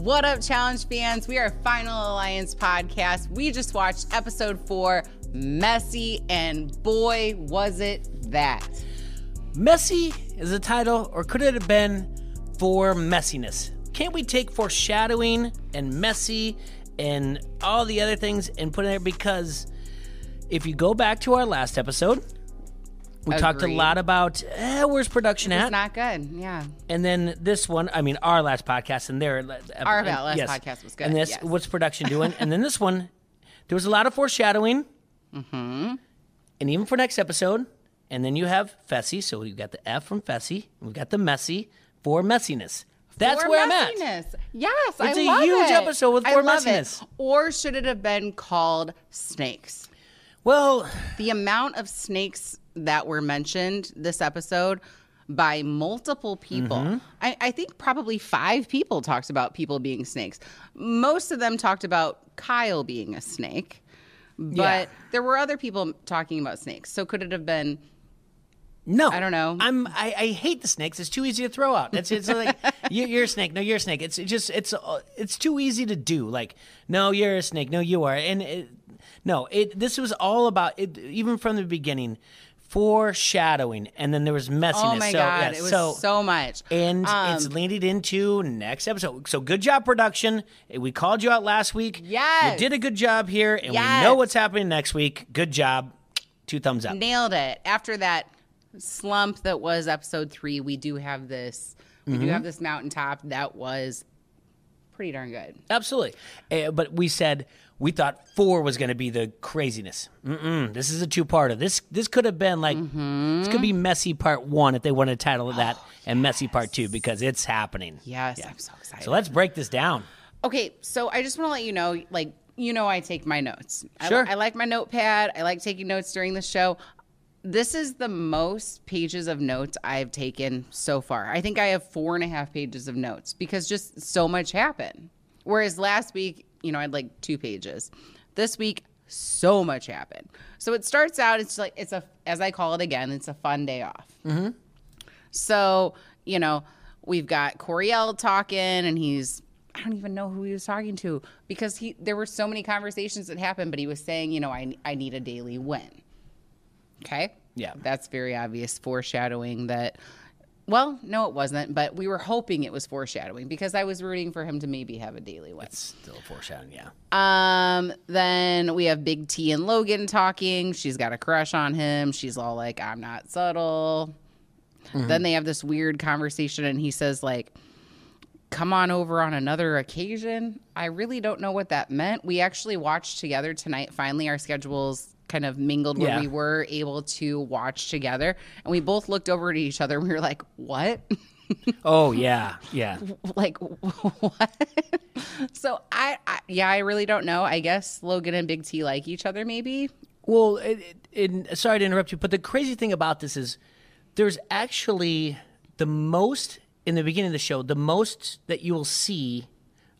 What up, challenge fans? We are Final Alliance Podcast. We just watched episode four, Messy, and boy, was it that. Messy is the title, or could it have been for messiness? Can't we take foreshadowing and messy and all the other things and put it there? Because if you go back to our last episode, we talked a lot about eh, where's production It's at, not good. Yeah. and then this one. I mean, our last podcast and their Our last podcast was good, And this, yes. what's production doing? and then this one, there was a lot of foreshadowing, mm-hmm. and even for next episode. And then you have Fessy, so we've got the F from Fessy, and we've got the messy for messiness. That's where I'm at. messiness. Yes, It's a love huge it. episode with I more love it. Or should it have been called snakes? Well, The amount of snakes that were mentioned this episode by multiple people. Mm-hmm. I, I think probably five people talked about people being snakes. Most of them talked about Kyle being a snake, but Yeah. there were other people talking about snakes. So could it have been? no, I don't know. I'm I, I hate the snakes. It's too easy to throw out. It's it's like you, you're a snake. No, you're a snake. It's it just it's uh, it's too easy to do. Like no, you're a snake. No, you are. And it, no, it this was all about it. Even from the beginning, foreshadowing, and then there was messiness. Oh my so, god, yeah, it was so, so, much. And Um, it's leading into next episode. So good job, production. We called you out last week. Yeah, You did a good job here, and Yes. we know what's happening next week. Good job. Two thumbs up. nailed it. After that slump that was episode three, we do have this. We Mm-hmm. do have this mountaintop that was pretty darn good. Absolutely. Uh, but we said we thought four was going to be the craziness. Mm-mm, this is a two-parter. This this could have been like this could be messy part one if they wanted to title it that, and messy part two because it's happening. Yes, I'm so excited. So let's break this down. Okay, so I just want to let you know, like, you know, I take my notes. I- Sure. I, like my notepad. I like taking notes during the show. This is the most pages of notes I've taken so far. I think I have four and a half pages of notes because just so much happened. Whereas last week, you know, I had like two pages. This week, so much happened. So it starts out, it's like, it's a, as I call it again, it's a fun day off. Mm-hmm. So, you know, we've got Coriel talking and he's I don't even know who he was talking to because he there were so many conversations that happened, but he was saying, you know, I I need a daily win. Okay? Yeah. That's very obvious foreshadowing that well, no it wasn't, but we were hoping it was foreshadowing because I was rooting for him to maybe have a daily win. It's still foreshadowing, yeah. Um, then we have Big T and Logan talking. She's got a crush on him. She's all like, I'm not subtle. Then they have this weird conversation, and he says, like, come on over on another occasion. I really don't know what that meant. We actually watched together tonight. Finally, our schedules kind of mingled where Yeah. we were able to watch together. And we both looked over at each other and we were like, what? Oh yeah, yeah. like what? so I, I yeah, I really don't know. I guess Logan and Big T like each other, maybe. Well, it, it, sorry to interrupt you, but the crazy thing about this is there's actually the most in the beginning of the show, the most that you will see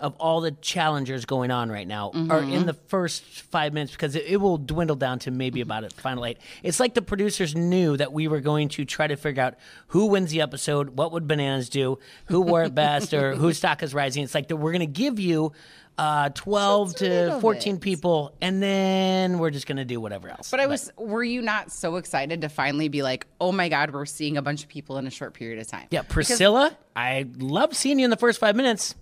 of all the challengers going on right now are in the first five minutes because it, it will dwindle down to maybe about a final eight. It's like the producers knew that we were going to try to figure out who wins the episode, what would bananas do, who wore it best, or whose stock is rising. It's like that we're going to give you uh, 12 to 14 bit. people, and then we're just going to do whatever else. But I was, were you not so excited to finally be like, oh my God, we're seeing a bunch of people in a short period of time? Yeah, Priscilla, I love seeing you in the first five minutes.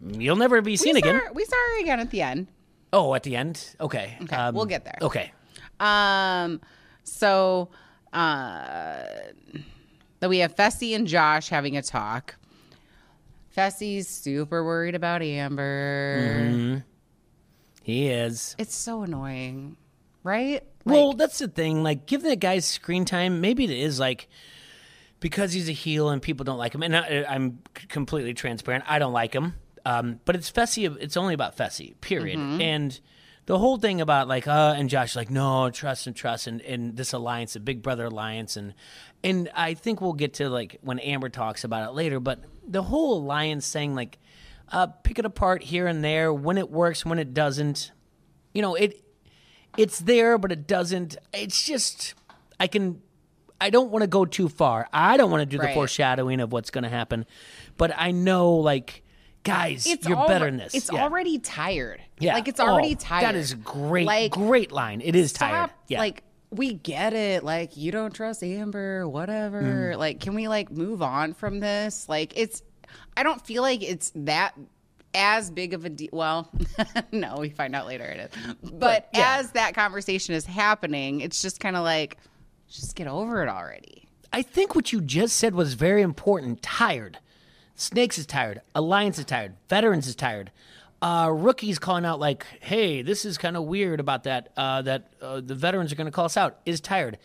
You'll never be We seen saw, again. we saw her again at the end. Oh, at the end? Okay. Okay, we'll get there. Okay. Um, so, uh, we have Fessy and Josh having a talk. Fessy's super worried about Amber. He is. It's so annoying, right? well, that's the thing. Like, give that guy screen time. Maybe it is like because he's a heel and people don't like him. And I, I'm completely transparent. I don't like him. Um, but it's Fessy. It's only about Fessy. Period. And the whole thing about like uh and Josh like no trust and trust and, and this alliance, the Big Brother alliance, and and I think we'll get to like when Amber talks about it later. But the whole alliance saying like uh, pick it apart here and there when it works, when it doesn't. You know it it's there, but it doesn't. It's just I can. I don't want to go too far. I don't want to do the Right. foreshadowing of what's going to happen, but I know like guys, it's you're alre- better than this. It's Yeah. already tired. Yeah. Like it's Oh, already tired. That is great. Like, great line. It is tired. Yeah. Like we get it. Like you don't trust Amber, whatever. Mm. Like can we like move on from this? Like it's I don't feel like it's that as big of a deal. Well, no, we find out later it is. But yeah. as that conversation is happening, it's just kind of like just get over it already. I think what you just said was very important. Tired. Snakes is tired. Alliance is tired. Veterans is tired. Uh, rookies calling out like, "Hey, this is kind of weird about that. Uh, that uh, the veterans are going to call us out." Is tired.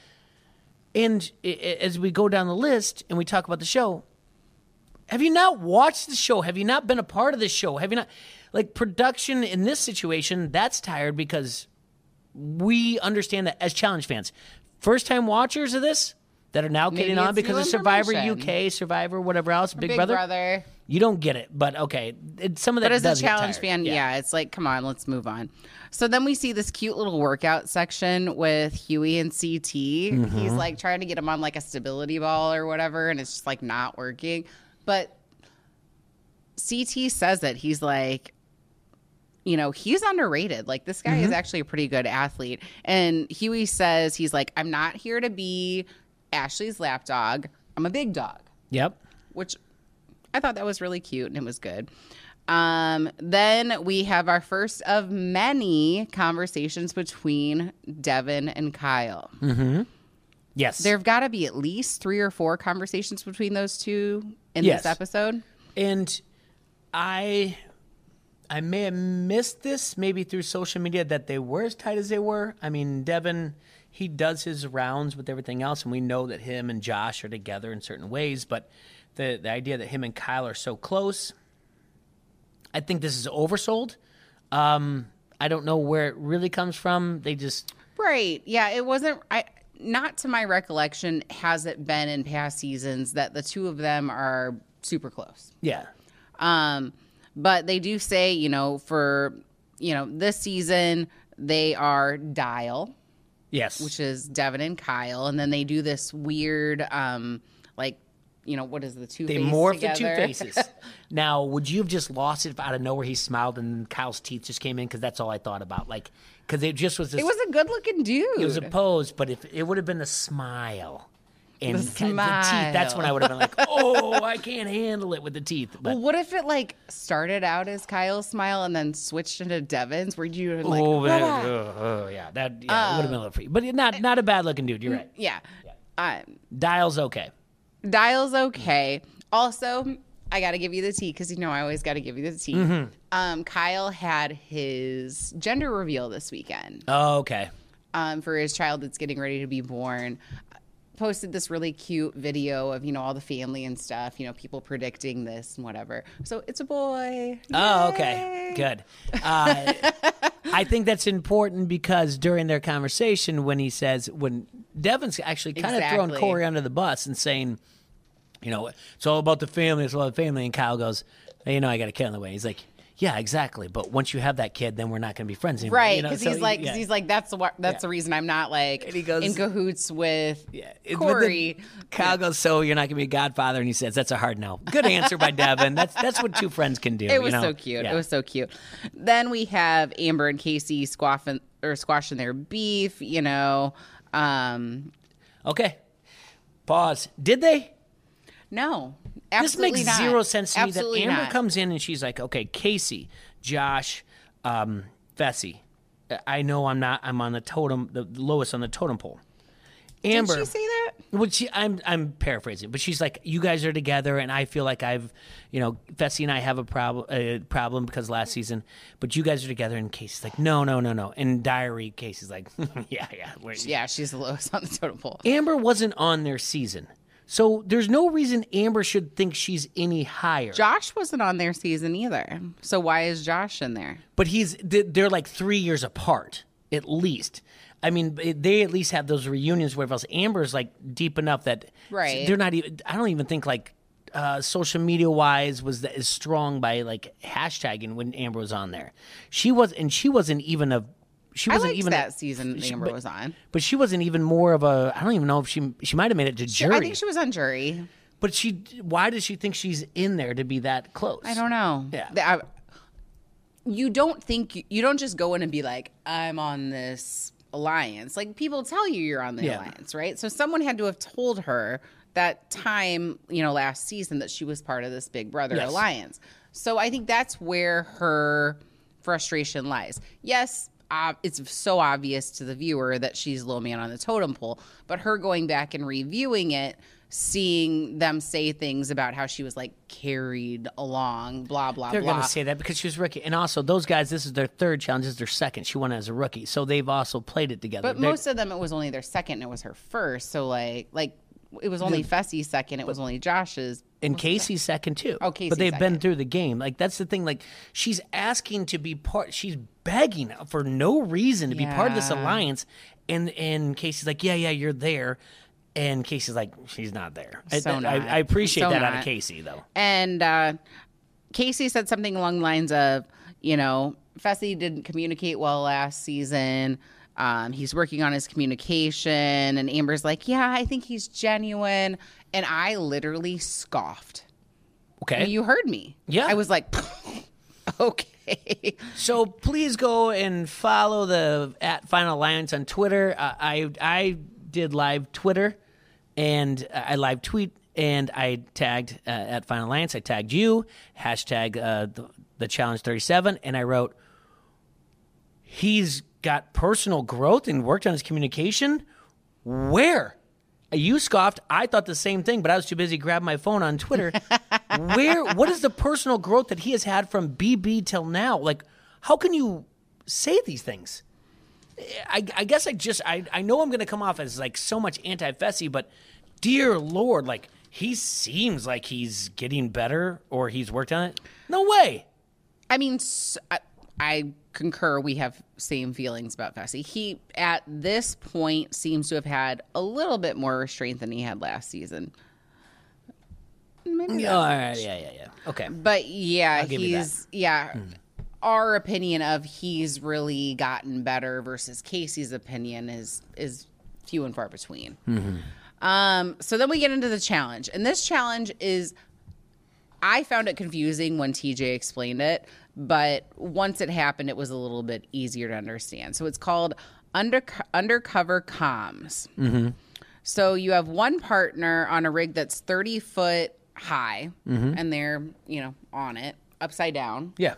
And as we go down the list and we talk about the show, have you not watched the show? Have you not been a part of the show? Have you not like production in this situation? That's tired because we understand that as challenge fans, first time watchers of this that are now getting on because of Survivor. UK, Survivor, whatever else, Big, Big Brother, Brother. you don't get it. But okay, it, some of that But as a challenge fan, yeah. it's like, come on, let's move on. So then we see this cute little workout section with Hughie and CT. Mm-hmm. He's like trying to get him on like a stability ball or whatever, and it's just like not working. But CT says it. He's like, you know, he's underrated. Like this guy Mm-hmm. is actually a pretty good athlete. And Hughie says he's like, I'm not here to be Ashley's lapdog. I'm a big dog Yep. which I thought that was really cute and it was good. Um, then we have our first of many conversations between Devin and Kyle. Yes. There have got to be at least three or four conversations between those two in Yes. this episode. and I I may have missed this maybe through social media that they were as tight as they were. I mean, Devin, he does his rounds with everything else, and we know that him and Josh are together in certain ways, but the the idea that him and Kyle are so close, I think this is oversold. Um, I don't know where it really comes from. They just Right. Yeah. It wasn't. I not to my recollection has it been in past seasons that the two of them are super close. yeah. Um, but they do say, you know, for you know this season they are dial, Yes. which is Devin and Kyle, and then they do this weird, um, like, you know, what is the two? They morph together? the two faces. now, would you have just lost it if out of nowhere he smiled and Kyle's teeth just came in? Because that's all I thought about. Like, because it just was this. it was a good-looking dude. it was a pose, but if it would have been a smile and The ki- teeth, that's when I would have been like, oh, I can't handle it with the teeth. But well, what if it like started out as Kyle's smile and then switched into Devin's? Where you were like, oh, oh, oh, yeah, that yeah, it would have been a little free, but not not a bad looking dude. You're right. yeah. Um, Dial's okay. Dial's okay. Also, I got to give you the tea because you know I always got to give you the tea. Mm-hmm. Um, Kyle had his gender reveal this weekend Oh, okay. um, for his child that's getting ready to be born. Posted this really cute video of you know all the family and stuff. You know people predicting this and whatever. So it's a boy. Oh, okay. Good. Uh, I think that's important because during their conversation, when he says, when Devin's actually kind of throwing Corey under the bus and saying, you know, it's all about the family, it's all about the family. And Kyle goes, hey, you know, I got a kid on the way. He's like, yeah, exactly. But once you have that kid, then we're not going to be friends anymore. Right, You know, because so he's like, 'cause yeah. he's like, that's the wa- that's the reason I'm not like And he goes- in cahoots with Yeah, it- but then Corey. Kyle goes, so you're not going to be a godfather? And he says, that's a hard no. Good answer by Devin. That's that's what two friends can do. It was you know? so cute. Yeah. It was so cute. Then we have Amber and Kaycee squaffing or squashing their beef. You know, um, Okay. Pause. Did they? no, this makes not. zero sense to Absolutely me that Amber not. comes in and she's like, okay, Kaycee, Josh, um, Fessy. I know I'm not. I'm on the totem, the lowest on the totem pole. Amber, Did she say that? Which she, I'm I'm paraphrasing, but she's like, you guys are together, and I feel like I've, you know, Fessy and I have a problem a problem because last season, but you guys are together, and Kaycee's like, no, no, no, no. And Diary, Kaycee's like, yeah, yeah, Yeah, she's the lowest on the totem pole. Amber wasn't on their season. So there's no reason Amber should think she's any higher. Josh wasn't on their season either. So why is Josh in there? but he's they- they're like three years apart at least. I mean, they at least have those reunions. Whatever else, Amber's like deep enough that Right. They're not even. I don't even think like uh, social media wise was that as strong by like hashtagging when Amber was on there. She was, and she wasn't even a. She I wasn't liked even that season she- Amber but- was on. but she wasn't even more of a. I don't even know if she she might have made it to jury. I think she was on jury. But she, why does she think she's in there to be that close? I don't know. Yeah. I- you don't think you don't just go in and be like, I'm on this alliance. Like people tell you you're on the Yeah. alliance, right? So someone had to have told her that time, you know, last season that she was part of this Big Brother Yes. alliance. So I think that's where her frustration lies. Yes, uh, it's so obvious to the viewer that she's low man on the totem pole, but her going back and reviewing it, seeing them say things about how she was like carried along, blah blah blah. They're blah. going to say that because she was rookie, and also those guys. This is their third challenge. This is their second. She won as a rookie, so they've also played it together. but They're- most of them, it was only their second, and it was her first. So like, like it was only Fessy's second. It was only Josh's. and Kaycee's second too. Oh, Kaycee's but they've been through the game. Like that's the thing. Like she's asking to be part. She's begging for no reason to be part of this Yeah. alliance, and and Kaycee's like, yeah, yeah, you're there. And Kaycee's like, she's not there. I- So I, not. I appreciate So that out of not. Kaycee, though. And uh, Kaycee said something along the lines of, you know, Fessy didn't communicate well last season. Um, he's working on his communication. And Amber's like, yeah, I think he's genuine. And I literally scoffed. Okay. You heard me. Yeah. I was like, okay. So please go and follow the at Final Alliance on Twitter. Uh, I I did live Twitter and I live tweet and I tagged uh, at Final Alliance. I tagged you hashtag uh, the, the challenge thirty seven and I wrote he's got personal growth and worked on his communication. Where? You scoffed. I thought the same thing, but I was too busy grabbing my phone on Twitter. Where? What is the personal growth that he has had from BB till now? Like, how can you say these things? I, I guess I just I, I know I'm going to come off as like so much anti Fessy, but dear Lord, like he seems like he's getting better or he's worked on it. No way. I mean, s- I, I concur. We have same feelings about Fessy. He, at this point, seems to have had a little bit more restraint than he had last season. Maybe Oh, right, yeah, yeah, yeah. Okay. But yeah, give you that. he's yeah. Our opinion of he's really gotten better versus Kaycee's opinion is is few and far between. Um, so then we get into the challenge, and this challenge is. I found it confusing when TJ explained it, but once it happened, it was a little bit easier to understand. So it's called under, undercover comms. So you have one partner on a rig that's 30 foot high, and they're, you know, on it upside down. Yeah.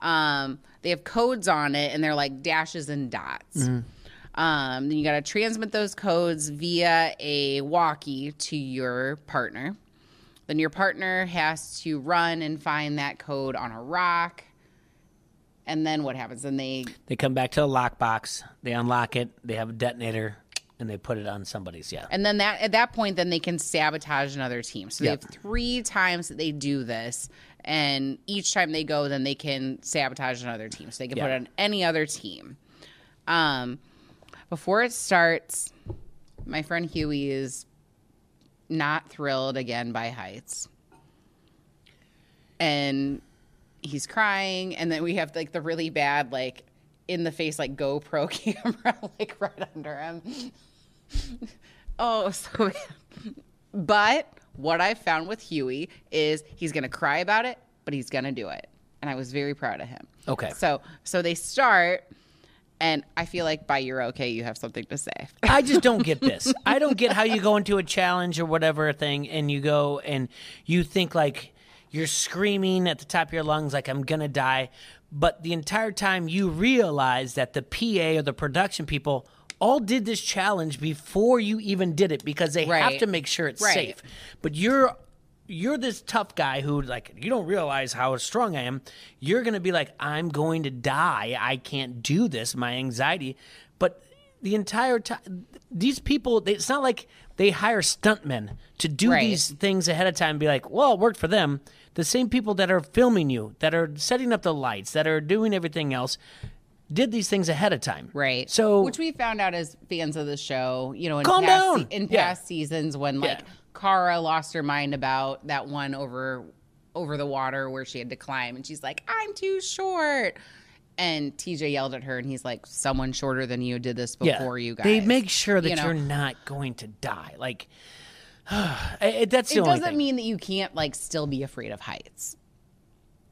Um, they have codes on it, and they're like dashes and dots. Um, then you got to transmit those codes via a walkie to your partner. Then your partner has to run and find that code on a rock. And then what happens? Then they They come back to a lockbox. They unlock it. They have a detonator, and they put it on somebody's. Yeah. And then that at that point, then they can sabotage another team. So they Yep. have three times that they do this, and each time they go, then they can sabotage another team. So they can put Yeah. it on any other team. Um, before it starts, my friend Hughie is not thrilled again by heights, and he's crying. And then we have like the really bad like in the face like GoPro camera like right under him. Oh, so bad. But what I found with Hughie is he's going to cry about it, but he's going to do it. And I was very proud of him. Okay. So so they start and I feel like by you're okay you have something to say. I just don't get this. I don't get how you go into a challenge or whatever thing and you go and you think like you're screaming at the top of your lungs like I'm going to die, but the entire time you realize that the PA or the production people all did this challenge before you even did it because they have to make sure it's Right. safe. But you're you're this tough guy who like you don't realize how strong I am. You're gonna be like, I'm going to die. I can't do this. My anxiety. But the entire time, these people, they, it's not like they hire stuntmen to do Right. these things ahead of time. And be like, well, it worked for them. The same people that are filming you, that are setting up the lights, that are doing everything else, did these things ahead of time. Right. So which we found out as fans of the show, you know, in Calm past down. se- in Yeah. past seasons when like Yeah. Kara lost her mind about that one over over the water where she had to climb and she's like, "I'm too short." And TJ yelled at her and he's like, "Someone shorter than you did this before you guys." They make sure that You know? you are not going to die. Like, It- that's the It only doesn't thing. mean that you can't like still be afraid of heights.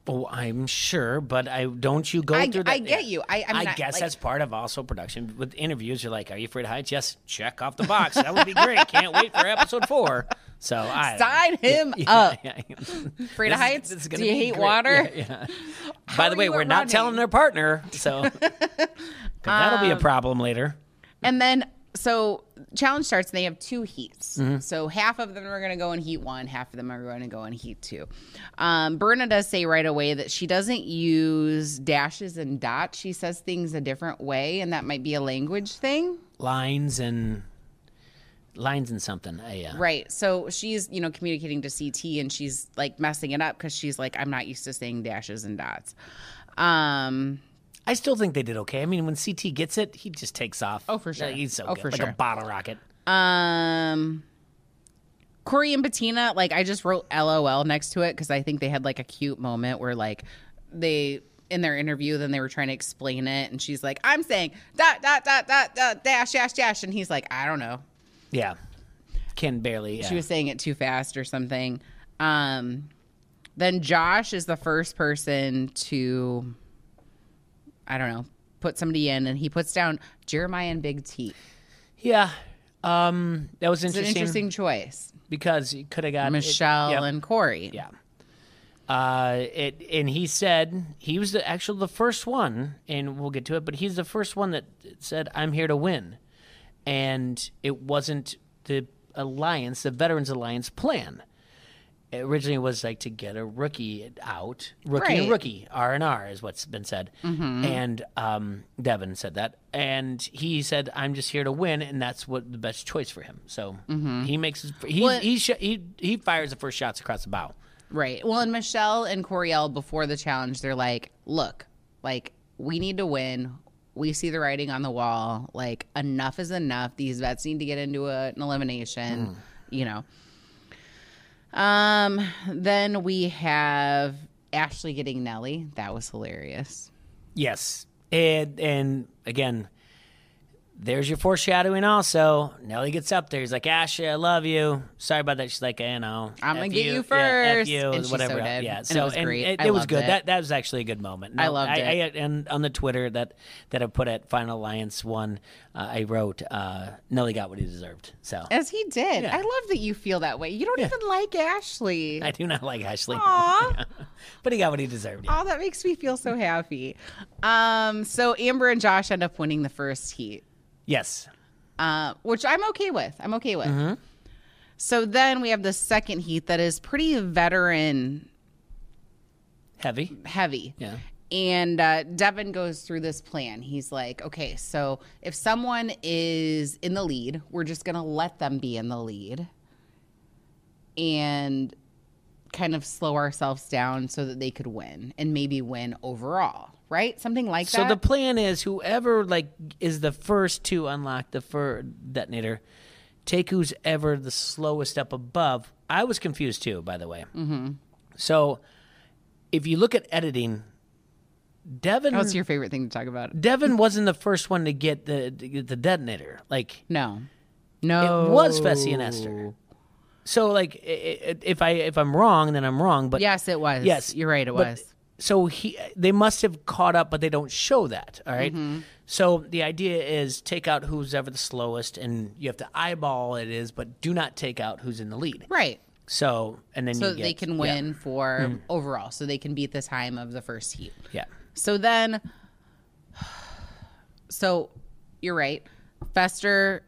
Oh, I'm sure, but I don't you go I- through that. I get you. I- I'm not, guess like- that's part of also production. With interviews, you're like, "Are you afraid of heights?" Yes, check off the box. That would be great. Can't wait for episode four. So I Sign him Yeah, up. yeah, yeah. Afraid of heights? is Do you hate great. water? By the way, we're at not telling their partner, so that'll be a Um, problem later. And then so challenge starts and they have two heats. Mm-hmm. So half of them are going to go in heat one, half of them are going to go in heat two. Um, Berna does say right away that she doesn't use dashes and dots. She says things a different way, and that might be a language thing. Lines and lines and something. Uh, Right. So she's, you know, communicating to CT and she's like messing it up because she's like, I'm not used to saying dashes and dots. Um, I still think they did okay. I mean, when CT gets it, he just takes off. Oh, for sure. He's so Oh, good, for like sure. a bottle rocket. Um, Corey and Bettina, like I just wrote LOL next to it because I think they had like a cute moment where like they in their interview then they were trying to explain it and she's like, I'm saying dot dot dot dot dot dash dash dash and he's like, I don't know. Yeah, can barely. Yeah. She was saying it too fast or something. Um, then Josh is the first person to, I don't know, put somebody in, and he puts down Jeremiah and Big T. yeah. Um, that was It's an interesting, interesting choice. because he could have got it- Michele yep, and Corey. yeah. Uh, it and he said he was the actual the first one, and we'll get to it. But he's the first one that said, "I'm here to win," and it wasn't the alliance, the Veterans Alliance plan. It originally was like to get a rookie out, rookie and rookie R and R is what's been said, mm-hmm. and um, Devin said that, and he said, "I'm just here to win," and that's what the best choice for him. So mm-hmm. he makes his, he Well- he, sh- he he fires the first shots across the bow. Right. Well, and Michele and Coriel before the challenge, they're like, look, like, we need to win. We see the writing on the wall. Like, enough is enough. These vets need to get into a, an elimination, mm. you know. Um, then we have Ashley getting Nelly. That was hilarious. Yes, and and again, there's your foreshadowing. Also, Nelly gets up there. He's like, "Ashley, I love you. Sorry about that." She's like, you know. I'm gonna F get you Yeah, F you, And whatever. so. Yeah, And so it was great. It, I it was good. it. That that was actually a good moment. I No, loved I, it. I, and on the Twitter that that I put at Final Alliance one, uh, I wrote, uh, "Nelly got what he deserved." So As he did. Yeah. I love that you feel that way. You don't Yeah. even like Ashley. I do not like Ashley, Aw. but he got what he deserved. Yeah. Oh, that makes me feel so happy. Um, so Amber and Josh end up winning the first heat. Yes, uh, which I'm okay with. I'm okay with. Mm-hmm. So then we have the second heat that is pretty veteran heavy. heavy. Yeah. And uh, Devin goes through this plan. He's like, okay, so if someone is in the lead, we're just going to let them be in the lead and kind of slow ourselves down so that they could win and maybe win overall, right? Something like So that. So the plan is whoever like is the first to unlock the fur detonator, take who's ever the slowest up above. I was confused too, by the way. Mm-hmm. So if you look at editing, Devin What's your favorite thing to talk about? Devin wasn't the first one to get the to get the detonator. Like No. No. it was Fessy and Esther. So like i- i- if I if I'm wrong, then I'm wrong. But Yes, it was. Yes, You're right, it but- was. So he, they must have caught up, but they don't show that. All right? Mm-hmm. So the idea is take out who's ever the slowest, and you have to eyeball it is, but do not take out who's in the lead. Right. So and then so you that they get- can yeah, win for overall, so they can beat the time of the first heat. Yeah. So then, so you're right, Fester.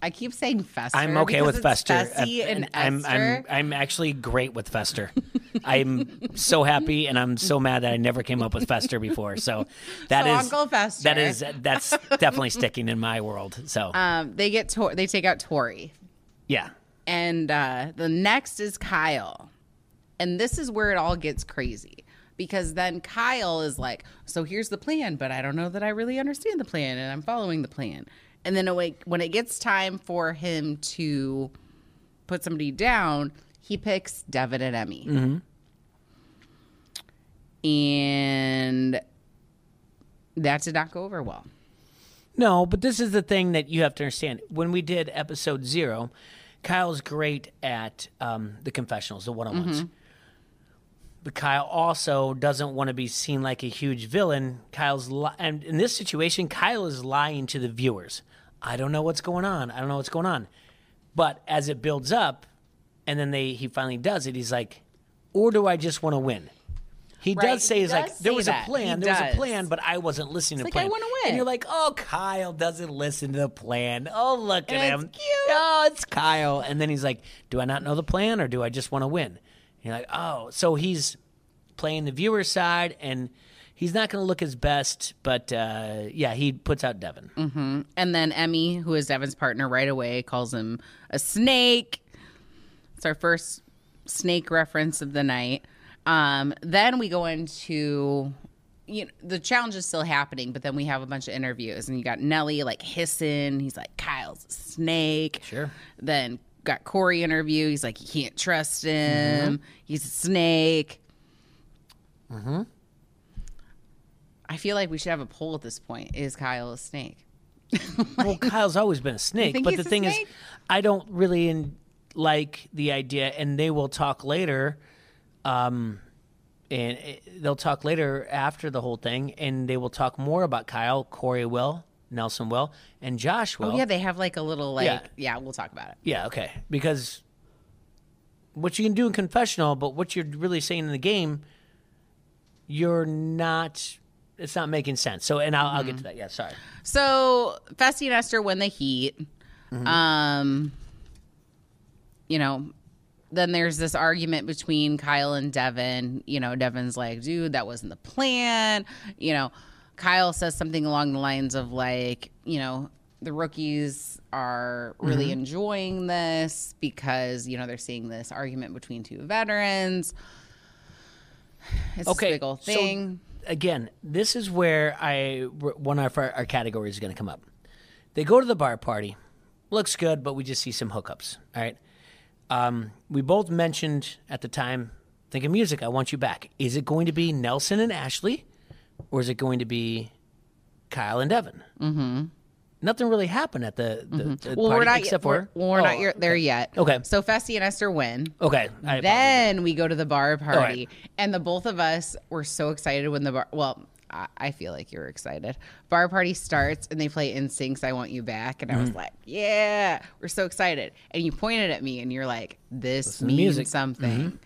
I keep saying Fester. I'm okay with Fester. Fessy Uh, and I'm, Esther. I'm I'm actually great with Fester. I'm so happy, and I'm so mad that I never came up with Fester before. So that So is Uncle Fester. That is that's definitely sticking in my world. So um, they get Tor- they take out Tori, yeah, and uh, the next is Kyle, and this is where it all gets crazy because then Kyle is like, "So here's the plan, but I don't know that I really understand the plan, and I'm following the plan." And then when it gets time for him to put somebody down, he picks Devin and Emy, and that did not go over well. No, but this is the thing that you have to understand. When we did episode zero, Kyle's great at um, the confessionals, the one on ones. Mm-hmm. But Kyle also doesn't want to be seen like a huge villain. Kyle's li- and in this situation, Kyle is lying to the viewers. I don't know what's going on. I don't know what's going on. But as it builds up, and then they he finally does it, he's like, "Or do I just want to win?" He Right, does say, he "He's like, does there was that. a plan. He there was a plan, but I wasn't listening to like, the I plan." wanna win. And you're like, "Oh, Kyle doesn't listen to the plan. Oh, look at And him. it's cute. Oh, it's Kyle." And then he's like, "Do I not know the plan, or do I just want to win?" You're like, "Oh, so he's playing the viewer's side, and he's not going to look his best, but uh, yeah, he puts out Devin. Mm. And then Emy, who is Devin's partner, right away calls him a snake. It's our first snake reference of the night. Um, then we go into you know, the challenge is still happening, but then we have a bunch of interviews, and you got Nelly like hissing. He's like, "Kyle's a snake." Sure. Then got Corey interview. He's like, "You can't trust him. He's a snake." Mm-hmm. I feel like we should have a poll at this point. Is Kyle a snake? well, Kyle's always been a snake, but the thing snake? is, I don't really in, like the idea, and they will talk later. Um, and it, they'll talk later after the whole thing, and they will talk more about Kyle. Corey will, Nelson will, and Josh will. Oh yeah, they have like a little like Yeah. yeah. we'll talk about it. Yeah, okay. Because what you can do in confessional, but what you're really saying in the game, you're not. It's not making sense. So, and I'll, I'll get to that. Yeah, sorry. So Fessy and Esther win the heat. Um, you know, then there's this argument between Kyle and Devin. You know, Devin's like, dude, that wasn't the plan. You know, Kyle says something along the lines of like, you know, the rookies are really enjoying this because, you know, they're seeing this argument between two veterans. It's Okay, big old so- thing. again, this is where I one of our, our categories is going to come up. They go to the bar party, looks good, but we just see some hookups. All right. Um, we both mentioned at the time, think of music. I want you back. Is it going to be Nelson and Ashley, or is it going to be Kyle and Devin? Mm-hmm. Nothing really happened at the, the, the well, party we're not except we're, for well, we're Oh, not there yet. Okay. So Fessy and Esther win. Okay, I. Then we go to the bar party, right. and the both of us were so excited when the bar. Well, I, I feel like you're excited. Bar party starts, and they play NSYNC's. I want you back, and I Mm-hmm. was like, "Yeah, we're so excited!" And you pointed at me, and you're like, "This Listen means music. Mm-hmm. something."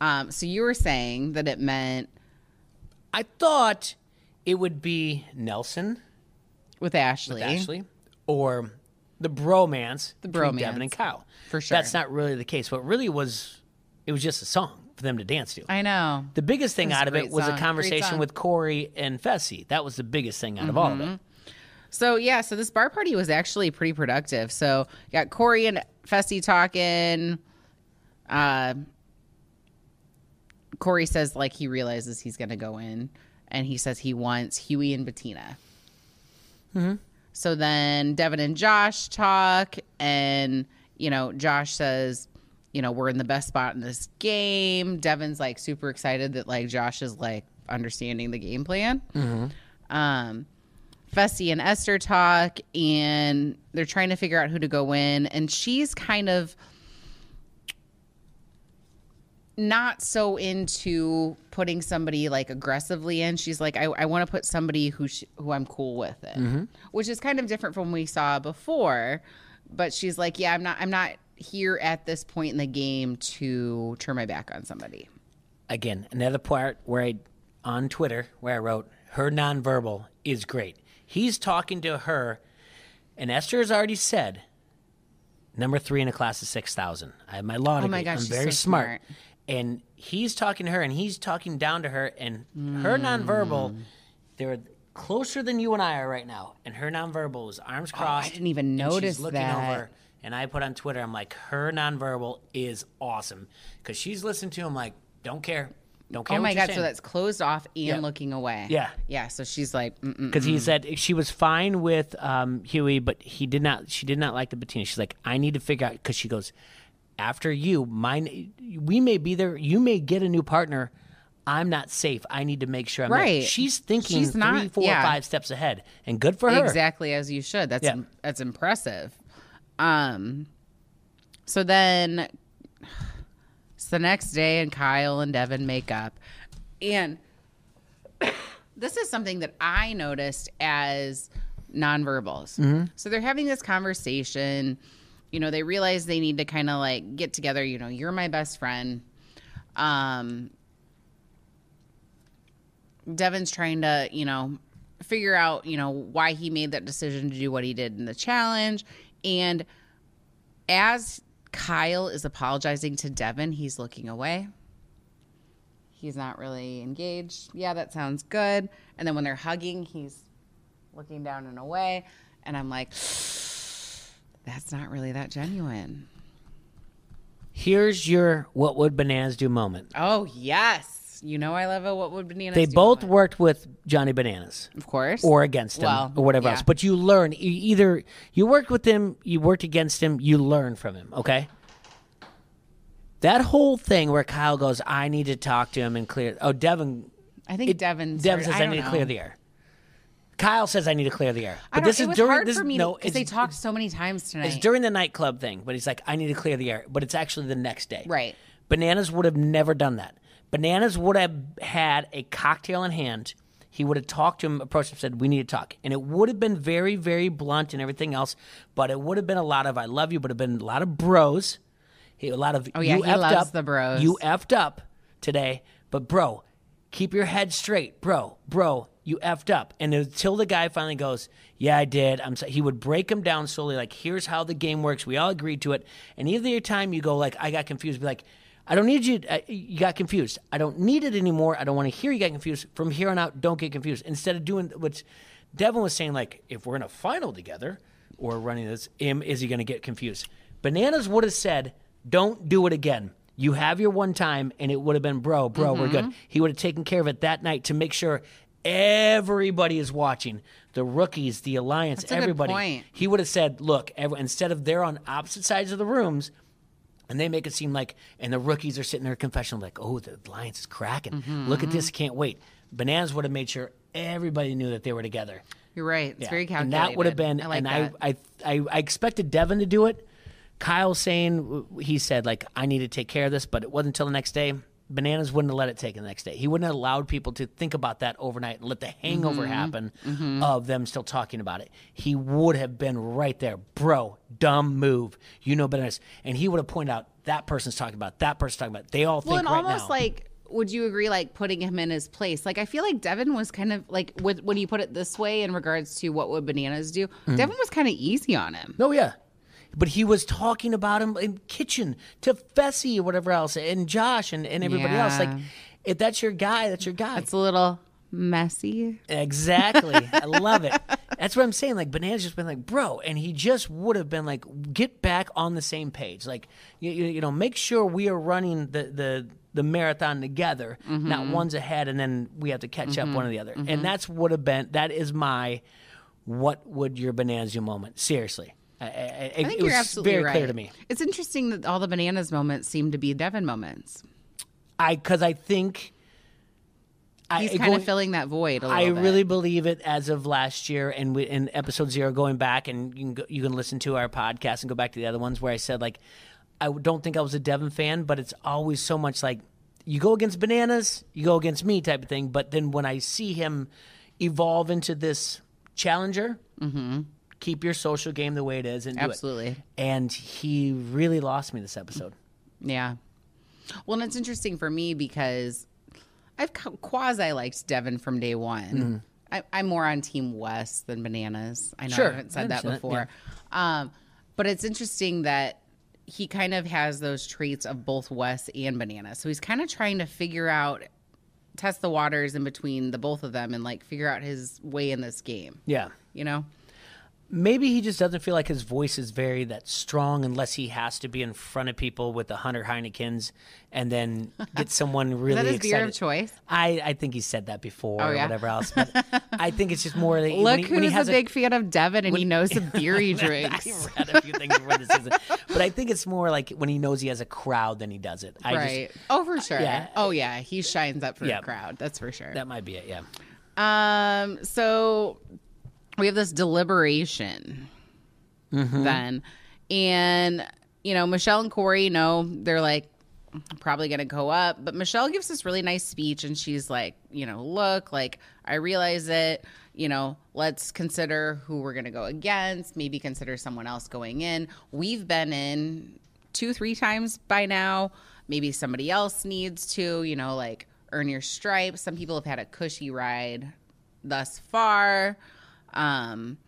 Um, so you were saying that it meant I thought it would be Nelson with Ashley. Ashley, or the bromance, The bromance. Devin and Kyle. For sure. That's not really the case. What really was, it was just a song for them to dance to. I know. the biggest thing a out of it great was song. a Great conversation song. with Corey and Fessy. That was the biggest thing out of all of Mm-hmm. it. So yeah, so this bar party was actually pretty productive. So got Corey and Fessy talking. Uh, Corey says like he realizes he's gonna go in, and he says he wants Hughie and Bettina. So then Devin and Josh talk, and you know Josh says, you know we're in the best spot in this game. Devin's like super excited that like Josh is like understanding the game plan. Um, Fessy and Esther talk, and they're trying to figure out who to go in, and she's kind of not so into putting somebody like aggressively in. She's like, I, I want to put somebody who sh- who I'm cool with in, mm-hmm. which is kind of different from what we saw before. But she's like, yeah, I'm not I'm not here at this point in the game to turn my back on somebody. Again, another part where I, on Twitter, where I wrote, her nonverbal is great. He's talking to her, and Esther has already said, number three in a class of 6,000. I have my law degree. Oh my gosh, I'm she's very so smart. smart. And he's talking to her, and he's talking down to her, and her nonverbal, they're closer than you and I are right now. And her nonverbal is arms crossed. Oh, didn't even notice looking that. over. And I put on Twitter, I'm like, her nonverbal is awesome. Because she's listening to him like, don't care. Don't care Oh my god! saying. So that's closed off and Yeah. looking away. Yeah. yeah. So she's like, because he said she was fine with um, Hughie, but he did not. She did not like the Bettina. She's like, I need to figure out because she goes after you. Mine, we may be there. You may get a new partner. I'm not safe. I need to make sure I'm there." Right. She's thinking She's not- three, four, yeah. five steps ahead, and good for her. exactly as you should. That's Yeah. that's impressive. Um, So then it's the next day, and Kyle and Devin make up. And this is something that I noticed as nonverbals. So they're having this conversation. You know, they realize they need to kind of like get together. You know, you're my best friend. Um, Devin's trying to, you know, figure out, you know, why he made that decision to do what he did in the challenge. And as Kyle is apologizing to Devin, he's looking away. He's not really engaged. Yeah, that sounds good. And then when they're hugging, he's looking down and away. And I'm like, that's not really that genuine. Here's your what would bananas do moment. Oh, yes. You know, I love a what would bananas They do both moment. worked with Johnny Bananas of course, or against him Well, or whatever yeah. else. But you learn you either you worked with him, you worked against him, you learn from him, okay? That whole thing where Kyle goes, I need to talk to him and clear oh Devin I think it- Devin. Devin says I, don't need to clear the air. Kyle says I need to clear the air. I But don't, this it is was during hard this for me no, because they talked so many times tonight. it's during the nightclub thing, but he's like, I need to clear the air. But it's actually the next day. Right. Bananas would have never done that. Bananas would have had a cocktail in hand. He would have talked to him, approached him, said, We need to talk. And it would have been very, very blunt and everything else, but it would have been a lot of I love you, but it would have been a lot of bros. He, a lot of Oh, yeah, you he effed loves up. the bros. You effed up today, but bro, keep your head straight, bro, bro. You effed up, and until the guy finally goes, "Yeah, I did," I'm. So, he would break him down slowly, like, "Here's how the game works. We all agreed to it." And either time you go, like, "I got confused," be like, "I don't need you. Uh, you got confused. I don't need it anymore. I don't want to hear you got confused. From here on out, don't get confused." Instead of doing what Devin was saying, like, if we're in a final together or running this, is he going to get confused? Bananas would have said, "Don't do it again." You have your one time, and it would have been, bro, bro, we're Mm-hmm. good. He would have taken care of it that night to make sure everybody is watching. The rookies, the alliance, That's a good everybody. point. He would have said, look, instead of they're on opposite sides of the rooms, and they make it seem like, and the rookies are sitting there confessional, like, oh, the alliance is cracking. Mm-hmm, Look at this, can't wait. Bananas would have made sure everybody knew that they were together. You're right. It's Yeah. very And that would have been, I like and that. I, I, I, I expected Devin to do it. Kyle saying he said like I need to take care of this, but it wasn't until the next day. Bananas wouldn't have let it take the next day. He wouldn't have allowed people to think about that overnight and let the hangover Mm-hmm. happen of them still talking about it. He would have been right there, bro. Dumb move. You know bananas, and he would have pointed out that person's talking about that person's talking about. They all think well, and right almost now. like, would you agree, like putting him in his place? Like, I feel like Devin was kind of like, with, when you put it this way in regards to what would bananas do, Mm. Devin was kind of easy on him. Oh yeah. But he was talking about him in kitchen to Fessy or whatever else, and Josh and, and everybody else. Like, if that's your guy, that's your guy. It's a little messy. exactly. I love it. That's what I'm saying. Like, Bananas just been like, bro, and he just would have been like, get back on the same page. Like, you, you, you know, make sure we are running the the the marathon together, Mm-hmm. not one's ahead, and then we have to catch up one or the other. And that's would have been that is my what would your do moment. Seriously. I, I, I think it you're was absolutely very right. clear to me. It's interesting that all the bananas moments seem to be Devin moments. I because I think I He's it kind going- of filling that void. A I little bit. I really believe it as of last year, and we, in episode zero, going back, and you can go, you can listen to our podcast and go back to the other ones where I said like I don't think I was a Devin fan, but it's always so much like you go against bananas, you go against me type of thing. But then when I see him evolve into this challenger, mm-hmm. Keep your social game the way it is, and do it. Absolutely. And he really lost me this episode. Yeah. Well, and it's interesting for me because I've quasi liked Devin from day one. Mm-hmm. I, I'm more on Team Wes than Bananas. I know Sure. I haven't said that before. Um, but it's interesting that he kind of has those traits of both Wes and Bananas. So he's kind of trying to figure out, test the waters in between the both of them and like figure out his way in this game, Yeah. you know? Maybe he just doesn't feel like his voice is very that strong unless he has to be in front of people with the Hunter Heinekens and then get someone really Is that his excited. beer of choice? I, I think he said that before Oh, or yeah? whatever else. But I think it's just more like Look when he, when he who's has a big fan of Devin and he knows the beer he drinks. I've read a few things before this season, but I think it's more like when he knows he has a crowd, then he does it. I right. oh, for sure. yeah. Oh, yeah. He shines up for Yeah. the crowd. That's for sure. that might be it. Yeah. Um, so we have this deliberation Mm-hmm. then, and you know, Michele and Corey know they're like probably going to go up, but Michele gives this really nice speech and she's like, you know, look, like I realize it, you know, let's consider who we're going to go against, maybe consider someone else going in. We've been in two, three times by now. Maybe somebody else needs to, you know, like earn your stripes. Some people have had a cushy ride thus far. Um,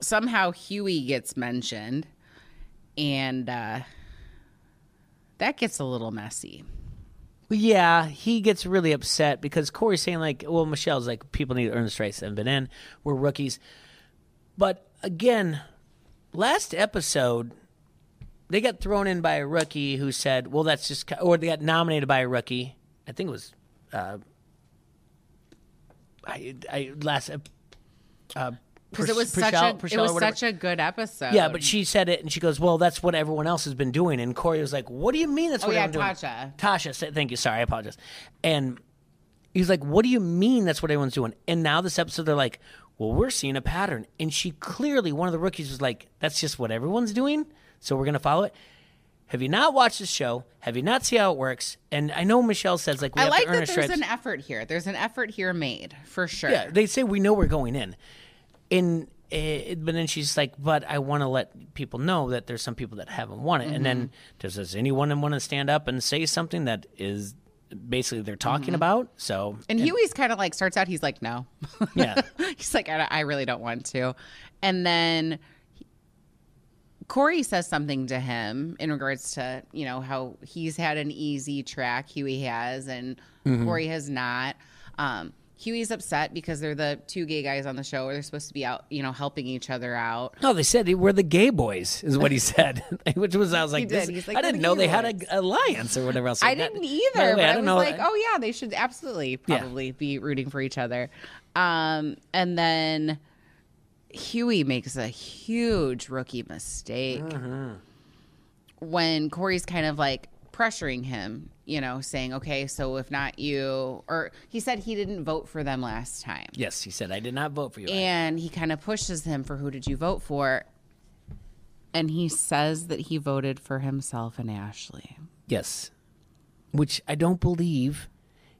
somehow Hughie gets mentioned, and uh, that gets a little messy. Yeah, he gets really upset because Corey's saying like, well, Michele's like, people need to earn the stripes and been in. We're rookies, but again, last episode they got thrown in by a rookie who said, well, that's just, or they got nominated by a rookie. I think it was, uh, I, I last. Uh, Because it was such a it was such a good episode. Yeah, but she said it, and she goes, "Well, that's what everyone else has been doing." And Corey was like, "What do you mean that's oh what yeah, everyone's doing?" Tasha. Tasha said, "Thank you, sorry, I apologize." And he's like, "What do you mean that's what everyone's doing?" And now this episode, they're like, "Well, we're seeing a pattern." And she clearly, one of the rookies, was like, "That's just what everyone's doing, so we're gonna follow it." Have you not watched the show? Have you not see how it works? And I know Michele says like we I have like to earn that there's stripes. an effort here. There's an effort here made for sure. Yeah, they say we know we're going in, and uh, but then she's like, but I want to let people know that there's some people that haven't won it, and Mm-hmm. then does does anyone want to stand up and say something that is basically they're talking Mm-hmm. about? So And Hughie's kind of like starts out. He's like, no. Yeah. he's like, I, I really don't want to. And then Corey says something to him in regards to you know how he's had an easy track, Hughie has, and Mm-hmm. Corey has not. Um, Hughie's upset because they're the two gay guys on the show. Where they're supposed to be out, you know, helping each other out. no, they said they were the gay boys, is what he said, which was I was like, this, like, I didn't the know they had boys." a alliance or whatever else. I that. didn't either, way, but I, don't was know. like, oh yeah, they should absolutely Yeah. probably be rooting for each other. Um, and then Hughie makes a huge rookie mistake Mm-hmm. when Corey's kind of like pressuring him, you know, saying, okay, so if not you, or he said he didn't vote for them last time. Yes, he said I did not vote for you. And he kind of pushes him for who did you vote for? And he says that he voted for himself and Ashley. yes, which I don't believe.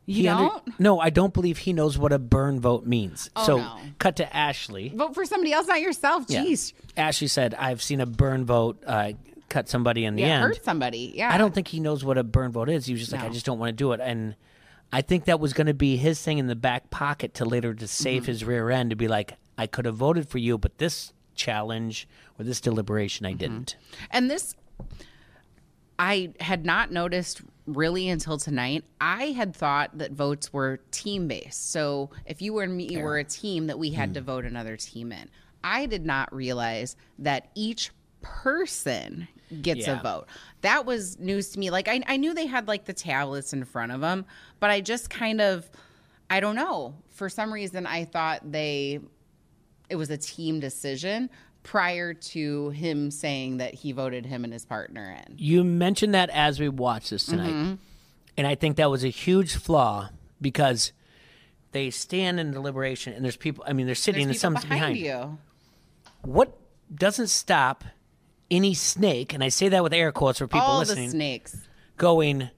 You he don't? no, I don't believe he knows what a burn vote means. Oh, so no. cut to Ashley. Vote for somebody else, not yourself. Yeah. Jeez. Ashley said, "I've seen a burn vote uh, cut somebody in the Yeah, end." hurt somebody. Yeah. I don't think he knows what a burn vote is. He was just like, No. "I just don't want to do it," and I think that was going to be his thing in the back pocket to later to save Mm-hmm. his rear end to be like, "I could have voted for you, but this challenge or this deliberation, Mm-hmm. I didn't." And this, I had not noticed really until tonight. I had thought that votes were team based. So if you and me were a team, that we had Hmm. to vote another team in. I did not realize that each person gets Yeah. a vote. That was news to me. Like I, I knew they had like the tablets in front of them, but I just kind of, I don't know. For some reason, I thought they it was a team decision prior to him saying that he voted him and his partner in. You mentioned that as we watched this tonight, Mm-hmm. and I think that was a huge flaw because they stand in deliberation, and there's people. I mean, they're sitting, There's and people someone's behind, behind you. what doesn't stop any snake, and I say that with air quotes for people All listening, the snakes. going,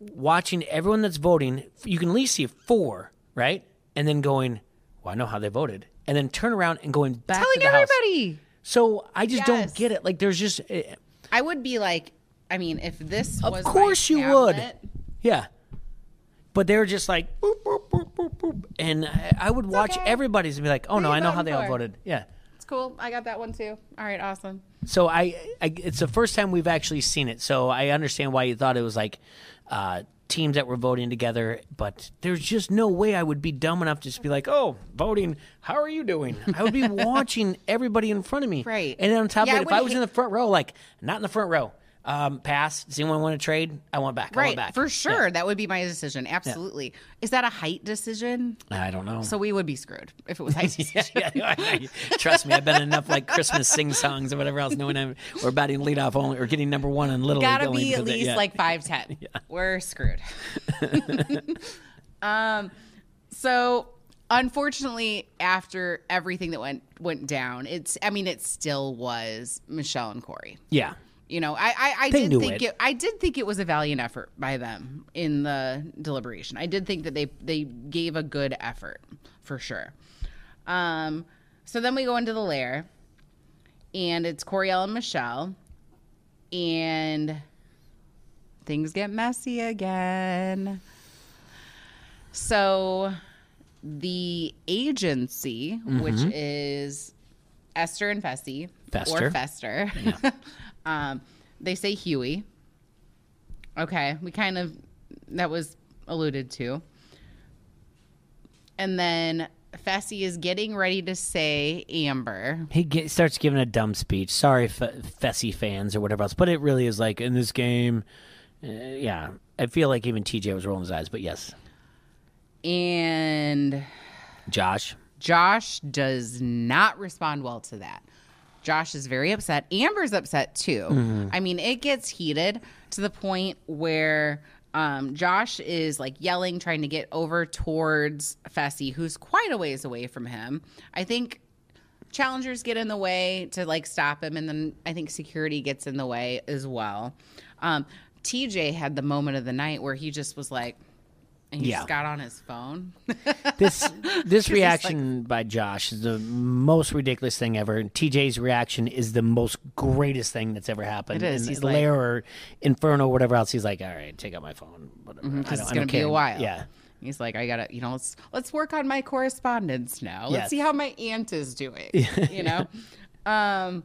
watching everyone that's voting. You can at least see four, right? And then going, well, I know how they voted. And then turn around and going back Telling to the house. everybody. So I just Yes. don't get it. Like, there's just, eh, I would be like, I mean, if this was Of course you would. yeah. But they were just like, boop, boop, boop, boop, boop. And I, I would watch okay. everybody's and be like, oh, no, I know how they all voted. Yeah. It's cool. I got that one too. All right, awesome. So I, I, it's the first time we've actually seen it. So I understand why you thought it was like uh, teams that were voting together. But there's just no way I would be dumb enough to just be like, oh, voting. How are you doing? I would be watching everybody in front of me. Right. And then on top Yeah, of it, if I was hate- in the front row, like not in the front row, um, pass. Does anyone want to trade? I want back. I want Right, back. for Yeah. sure. That would be my decision. Absolutely. Is that a height decision? I don't know. So we would be screwed if it was height decision. yeah, yeah, yeah. Trust me, I've been enough like Christmas sing songs or whatever else, knowing I'm, we're batting leadoff only or getting number one in little Gotta League be at least yeah. like five ten. We're screwed. um, so unfortunately, after everything that went went down, it's I mean, it still was Michele and Corey. yeah. You know, I I, I did think it. it. I did think it was a valiant effort by them in the deliberation. I did think that they they gave a good effort for sure. Um, so then we go into the lair, and it's Coriel and Michele, and things get messy again. So the agency, which is Esther and Fessy, Fester. or Fester, um, they say Hughie. Okay, we kind of that was alluded to. And then Fessy is getting ready to say Amber. He get, starts giving a dumb speech. Sorry, F- Fessy fans or whatever else, but it really is like in this game. Uh, yeah, I feel like even TJ was rolling his eyes, but yes, And Josh. Josh does not respond well to that. Josh is very upset. Amber's upset too. I mean, it gets heated to the point where um, Josh is like yelling, trying to get over towards Fessy, who's quite a ways away from him. I think challengers get in the way to like stop him, and then I think security gets in the way as well. Um, TJ had the moment of the night where he just was like, and he Yeah. just got on his phone. This this reaction by Josh is the most ridiculous thing ever. And TJ's reaction is the most greatest thing that's ever happened. It is. And He's Lair or Inferno, whatever else. He's like, all right, take out my phone. Whatever. Because it's gonna be a while. Yeah. He's like, I gotta, you know, let's let's work on my correspondence now. Let's Yes. see how my aunt is doing. you know, um,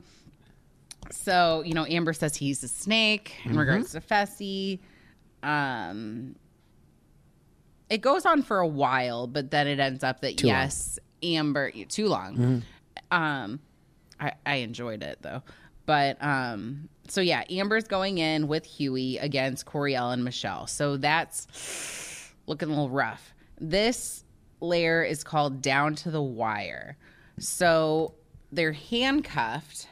so you know, Amber says he's a snake Mm-hmm. in regards to Fessy. Um, it goes on for a while, but then it ends up that Too long. yes, Amber, too long. Mm-hmm. Um, I, I enjoyed it though. But um, so yeah, Amber's going in with Hughie against Coriel and Michele. So that's looking a little rough. This layer is called down to the wire. So they're handcuffed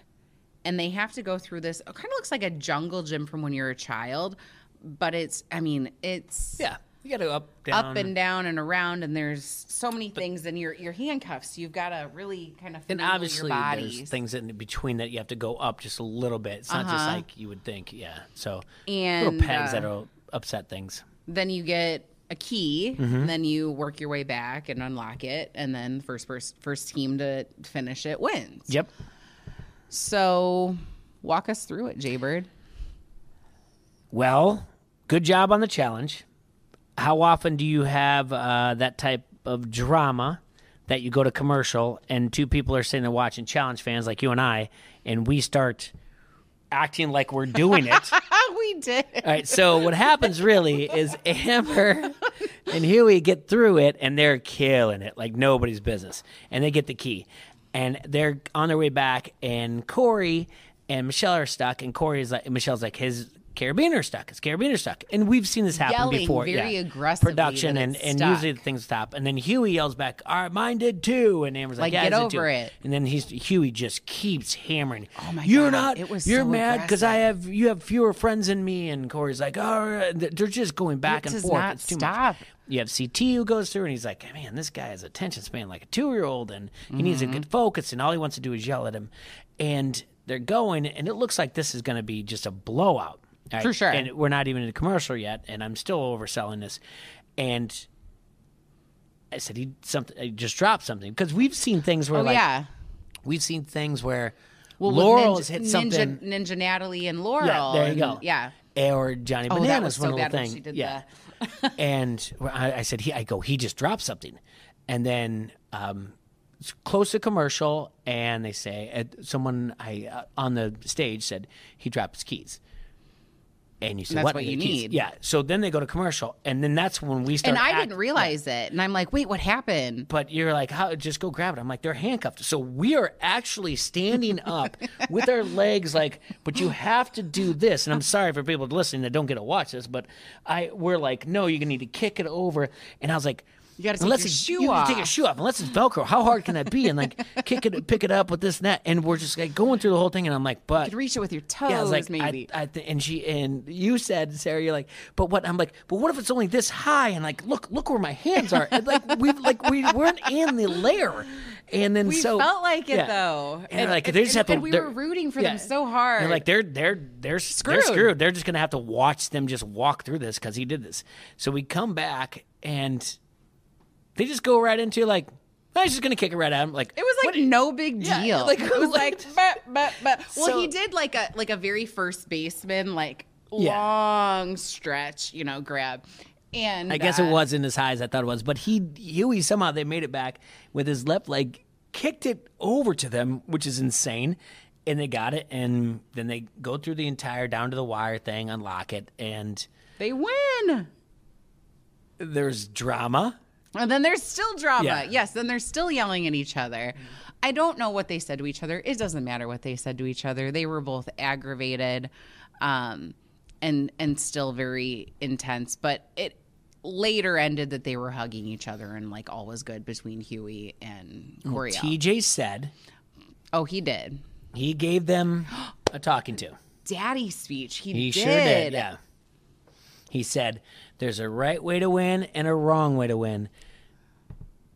and they have to go through this. It kind of looks like a jungle gym from when you're a child, but it's, I mean, it's Yeah. You got to up, down. up and down and around, and there's so many things, and you're you're handcuffs. You've got to really kind of And obviously, your there's things in between that you have to go up just a little bit. It's not just Uh-huh. like you would think. Yeah. So And, little pegs uh, that'll upset things. then you get a key, Mm-hmm. and then you work your way back and unlock it, and then first first first team to finish it wins. Yep. So walk us through it, Jaybird. Well, good job on the challenge. How often do you have uh, that type of drama that you go to commercial and two people are sitting there watching challenge fans like you and I, and we start acting like we're doing it? we did. All right, so what happens really is Amber and Hughie get through it and they're killing it like nobody's business. And they get the key. And they're on their way back and Corey and Michele are stuck and Corey's like Michele's like his carabiner stuck. It's carabiner stuck. And we've seen this happen Yelling before. very yeah. aggressively Production and, and stuck. usually the things stop. And then Hughie yells back, All right, mine did too. And Amber's like, Like, yeah, get I did too." over it. And then he's Hughie just keeps hammering. Oh my You're God, not it was you're so mad because I have you have fewer friends than me and Corey's like, all right. They're just going back It and forth. not it's too stop. much. You have CT who goes through and he's like, man, this guy has attention span like a two year old and he needs to Mm-hmm. get focused and all he wants to do is yell at him. And they're going and it looks like this is going to be just a blowout. All For sure. And we're not even in the commercial yet, and I'm still overselling this. And I said he something he just dropped something because we've seen things where Oh like yeah. we've seen things where Well, with Laurel Ninja, has hit something. Ninja Natalie and Laurel. Yeah, there you and- go. Yeah. or Johnny Oh, Bananas that was one so little bad when thing. she did yeah. that. and I, I said, he, I go, he just dropped something, and then um, it's close to commercial, and they say uh, someone I uh, on the stage said he dropped his keys. And you said, That's what, what you keys?" need. Yeah. So then they go to commercial, and then that's when we start. And I act- didn't realize it. And I'm like, wait, what happened? but you're like, how? Just go grab it. I'm like, they're handcuffed. So we are actually standing up with our legs, like, but you have to do this. And I'm sorry for people listening that don't get to watch this, but I we're like, no, you're gonna need to kick it over. And I was like. You gotta take unless your shoe you gotta take your off. shoe off, unless it's Velcro. How hard can that be? And like kick it, pick it up with this net, and we're just like going through the whole thing. And I'm like, but You could reach it with your toes, yeah, I was like, maybe. I, I th- and she and you said, Sarah, you're like, but what? I'm like, but what if it's only this high? And like, look, look where my hands are. And like we like we weren't in the layer, And then We so felt like it yeah. though, And, like, they just have to- and we were rooting for yeah. them so hard. They're like they're they're they're. Screwed. They're screwed. They're just gonna have to watch them just walk through this because he did this. So we come back and they just go right into like, I was just gonna kick it right at him. Like It was like what- no big Yeah, deal. like, it was like, but, but, but. Well, So- he did like a like a very first baseman like Yeah. long stretch, you know, grab. And I guess uh, it wasn't as high as I thought it was, but he Hughie somehow they made it back with his left leg, kicked it over to them, which is insane, and they got it, and then they go through the entire down to the wire thing, unlock it, and They win. there's drama. And then there's still drama. Yeah. Yes, then they're still yelling at each other. I don't know what they said to each other. It doesn't matter what they said to each other. They were both aggravated um, and and still very intense, but it later ended that they were hugging each other and like all was good between Hughie and Coriel. TJ said oh, he did. he gave them a talking to. Daddy speech. He, He did. sure did. Yeah. He said, "There's a right way to win and a wrong way to win."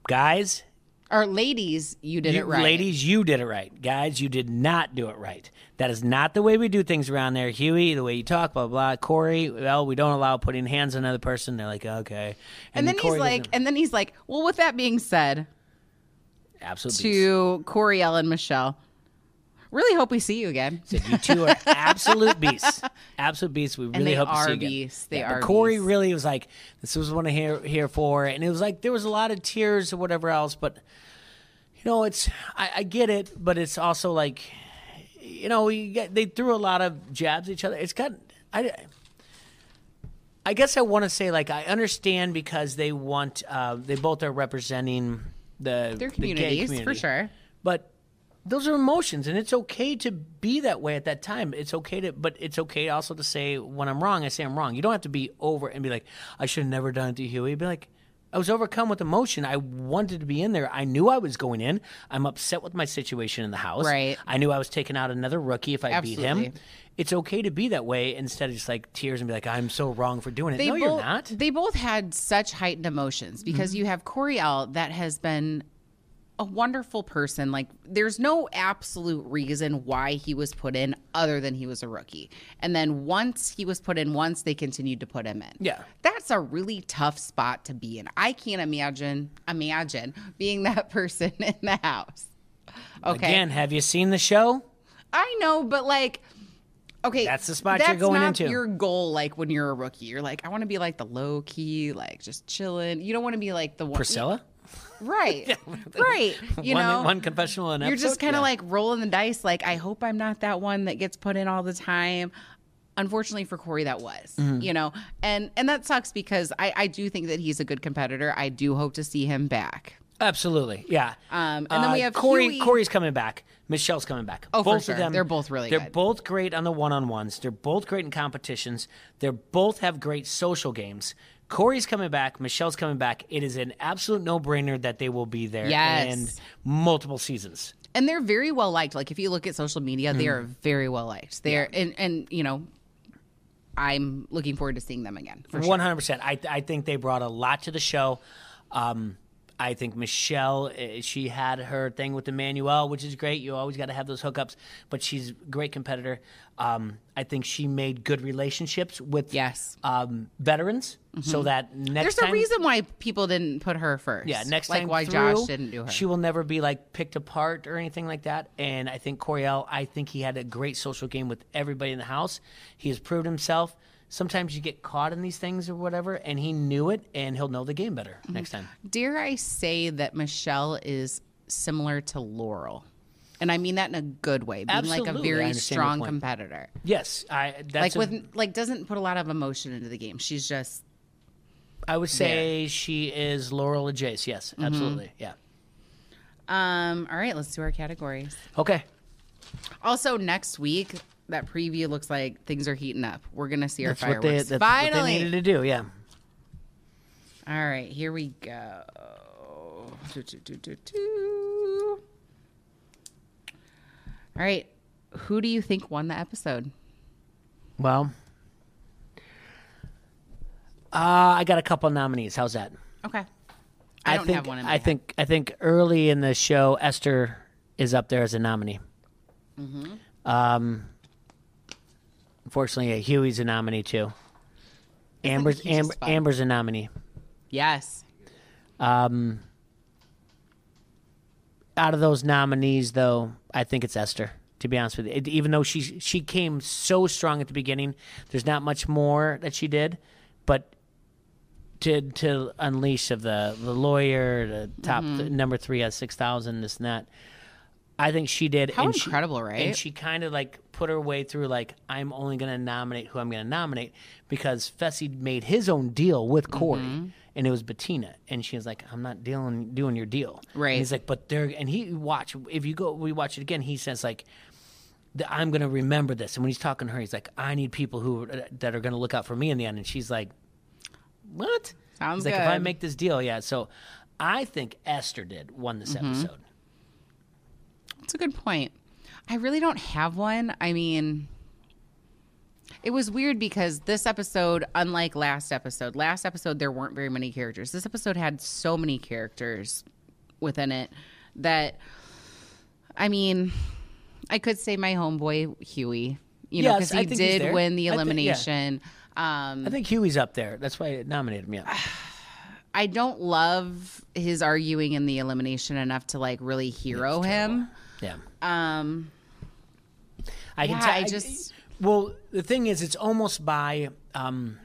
Guys, Or ladies, you did you- it right. ladies, you did it right. Guys, you did not do it right. That is not the way we do things around there. Hughie, the way you talk, blah blah. Corey, well, we don't allow putting hands on another person. They're like, okay. And then he's like, and then he's like, well, with that being said, absolutely. to Coriel and Michele, really hope we see you again. Said you two are absolute beasts. Absolute beasts. We really they hope to are see you again. beasts. They are Corey beasts. really was like, this was what I'm here here for, and it was like there was a lot of tears or whatever else. But you know, it's I, I get it, but it's also like, you know, you get, they threw a lot of jabs at each other. It's got I. I guess I want to say like I understand because they want uh, they both are representing the Their the gay communities, community. for sure. But those are emotions, and it's okay to be that way at that time. It's okay to, but it's okay also to say when I'm wrong, I say I'm wrong. You don't have to be over and be like, I should have never done it to Hughie. Be like, I was overcome with emotion. I wanted to be in there. I knew I was going in. I'm upset with my situation in the house. Right. I knew I was taking out another rookie if I beat him. It's okay to be that way instead of just like tears and be like, I'm so wrong for doing it. no, both, you're not. They both had such heightened emotions because Mm-hmm. you have Coriel that has been a wonderful person. Like, there's no absolute reason why he was put in other than he was a rookie. And then once he was put in, once they continued to put him in. Yeah. That's a really tough spot to be in. I can't imagine imagine being that person in the house. Okay. Again, have you seen the show? I know, but like, okay, That's the spot you're going not into. Your goal, like when you're a rookie, you're like, I want to be like the low key, like just chilling. You don't want to be like the one, Priscilla? Right? right. You one, know, one confessional in you're just kind of Yeah. like rolling the dice. Like, I hope I'm not that one that gets put in all the time. Unfortunately for Corey, that was, Mm-hmm. you know, and and that sucks because I I do think that he's a good competitor. I do hope to see him back. Absolutely, yeah. Um, and then we have Corey. Hughie- Corey's coming back. Michele's coming back. Oh, for both sure. of them. They're both really They're good. both great on the one-on-ones. They're both great in competitions. They're both have great social games. Corey's coming back. Michele's coming back. It is an absolute no-brainer that they will be there Yes. in multiple seasons. and they're very well liked. Like if you look at social media, they Mm. are very well liked. They're and and you know, I'm looking forward to seeing them again. One hundred percent. I I think they brought a lot to the show. Um, I think Michele, eh, she had her thing with Emmanuel, which is great. You always got to have those hookups, but she's a great competitor. Um, I think she made good relationships with Yes. um, veterans, so that next There's time, a reason why people didn't put her first. yeah, next like time why through, Josh didn't do her. She will never be like picked apart or anything like that. And I think Coriel, I think he had a great social game with everybody in the house. He has proved himself. Sometimes you get caught in these things or whatever, and he knew it, and he'll know the game better Mm-hmm. next time. Dare I say that Michele is similar to Laurel? And I mean that in a good way, being like a very strong competitor. Yes, I Like a- with like doesn't put a lot of emotion into the game. She's just I would say she is Laurel and Jace. Yes, Mm-hmm. absolutely. Yeah. um all right, let's do our categories. Okay. Also next week, that preview looks like things are heating up. We're gonna see That's our what they fireworks. that's what they needed to do. Yeah. All right, here we go. Do, do, do. All right, who do you think won the episode? Well, uh, I got a couple nominees. How's that? Okay. I don't think, have one in my I head. think I think early in the show, Esther is up there as a nominee. Mm-hmm. Um, unfortunately, uh, Hughie's a nominee too. Amber's Amber. Amber's a nominee. Yes. Um, out of those nominees, though, I think it's Esther. To be honest with you, It- even though she she came so strong at the beginning, there's not much more that she did, but to to unleash of the the lawyer, the top Mm-hmm. th- number three has six thousand, this and that. I think she did. How and she- incredible, right? And she kind of like put her way through. Like I'm only going to nominate who I'm going to nominate because Fessy made his own deal with Corey, Mm-hmm. and it was Bettina, and she was like, "I'm not dealing doing your deal." Right. And he's like, "But they're," and he watch if you go we watch it again. He says like. I'm going to remember this. And when he's talking to her, he's like, I need people who that are going to look out for me in the end. And she's like, What? Sounds he's like, if I make this deal, yeah. So I think Esther did won this Mm-hmm. episode. That's a good point. I really don't have one. I mean, it was weird because this episode, unlike last episode, last episode there weren't very many characters. This episode had so many characters within it that, I mean, I could say my homeboy Hughie, you know, because I he did win the I thi- yeah. elimination. Um, I think Hughie's up there. That's why I nominated him. Yeah. I don't love his arguing in the elimination enough to like really hero him. Yeah. Um, I can Yeah, tell. I just- well, the thing is, it's almost by um,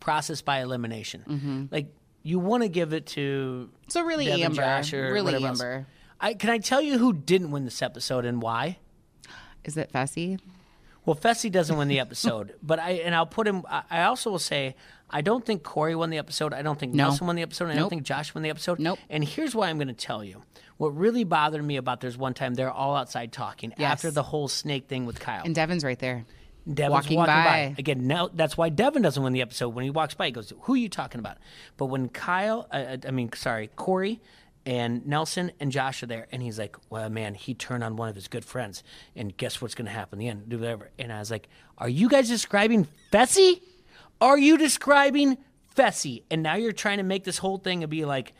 process by elimination. Mm-hmm. Like you want to give it to. so really, Amber, really else. Amber. I can I tell you who didn't win this episode and why? Is it Fessy? Well, Fessy doesn't win the episode, but I and I'll put him. I, also will say I don't think Corey won the episode. I don't think No. Nelson won the episode. and I don't think Josh won the episode. Nope. And here's why I'm going to tell you. What really bothered me about there's one time they're all outside talking Yes. after the whole snake thing with Kyle. And Devin's right there. Devin's walking walking, by. by. again. Now that's why Devin doesn't win the episode. When he walks by, he goes, "Who are you talking about?" But when Kyle, uh, I mean, sorry, Corey. And Nelson and Josh are there, and he's like, "Well, man, he turned on one of his good friends, and guess what's going to happen in the end? Do whatever." And I was like, "Are you guys describing Fessy? Are you describing Fessy?" And now you're trying to make this whole thing and be like,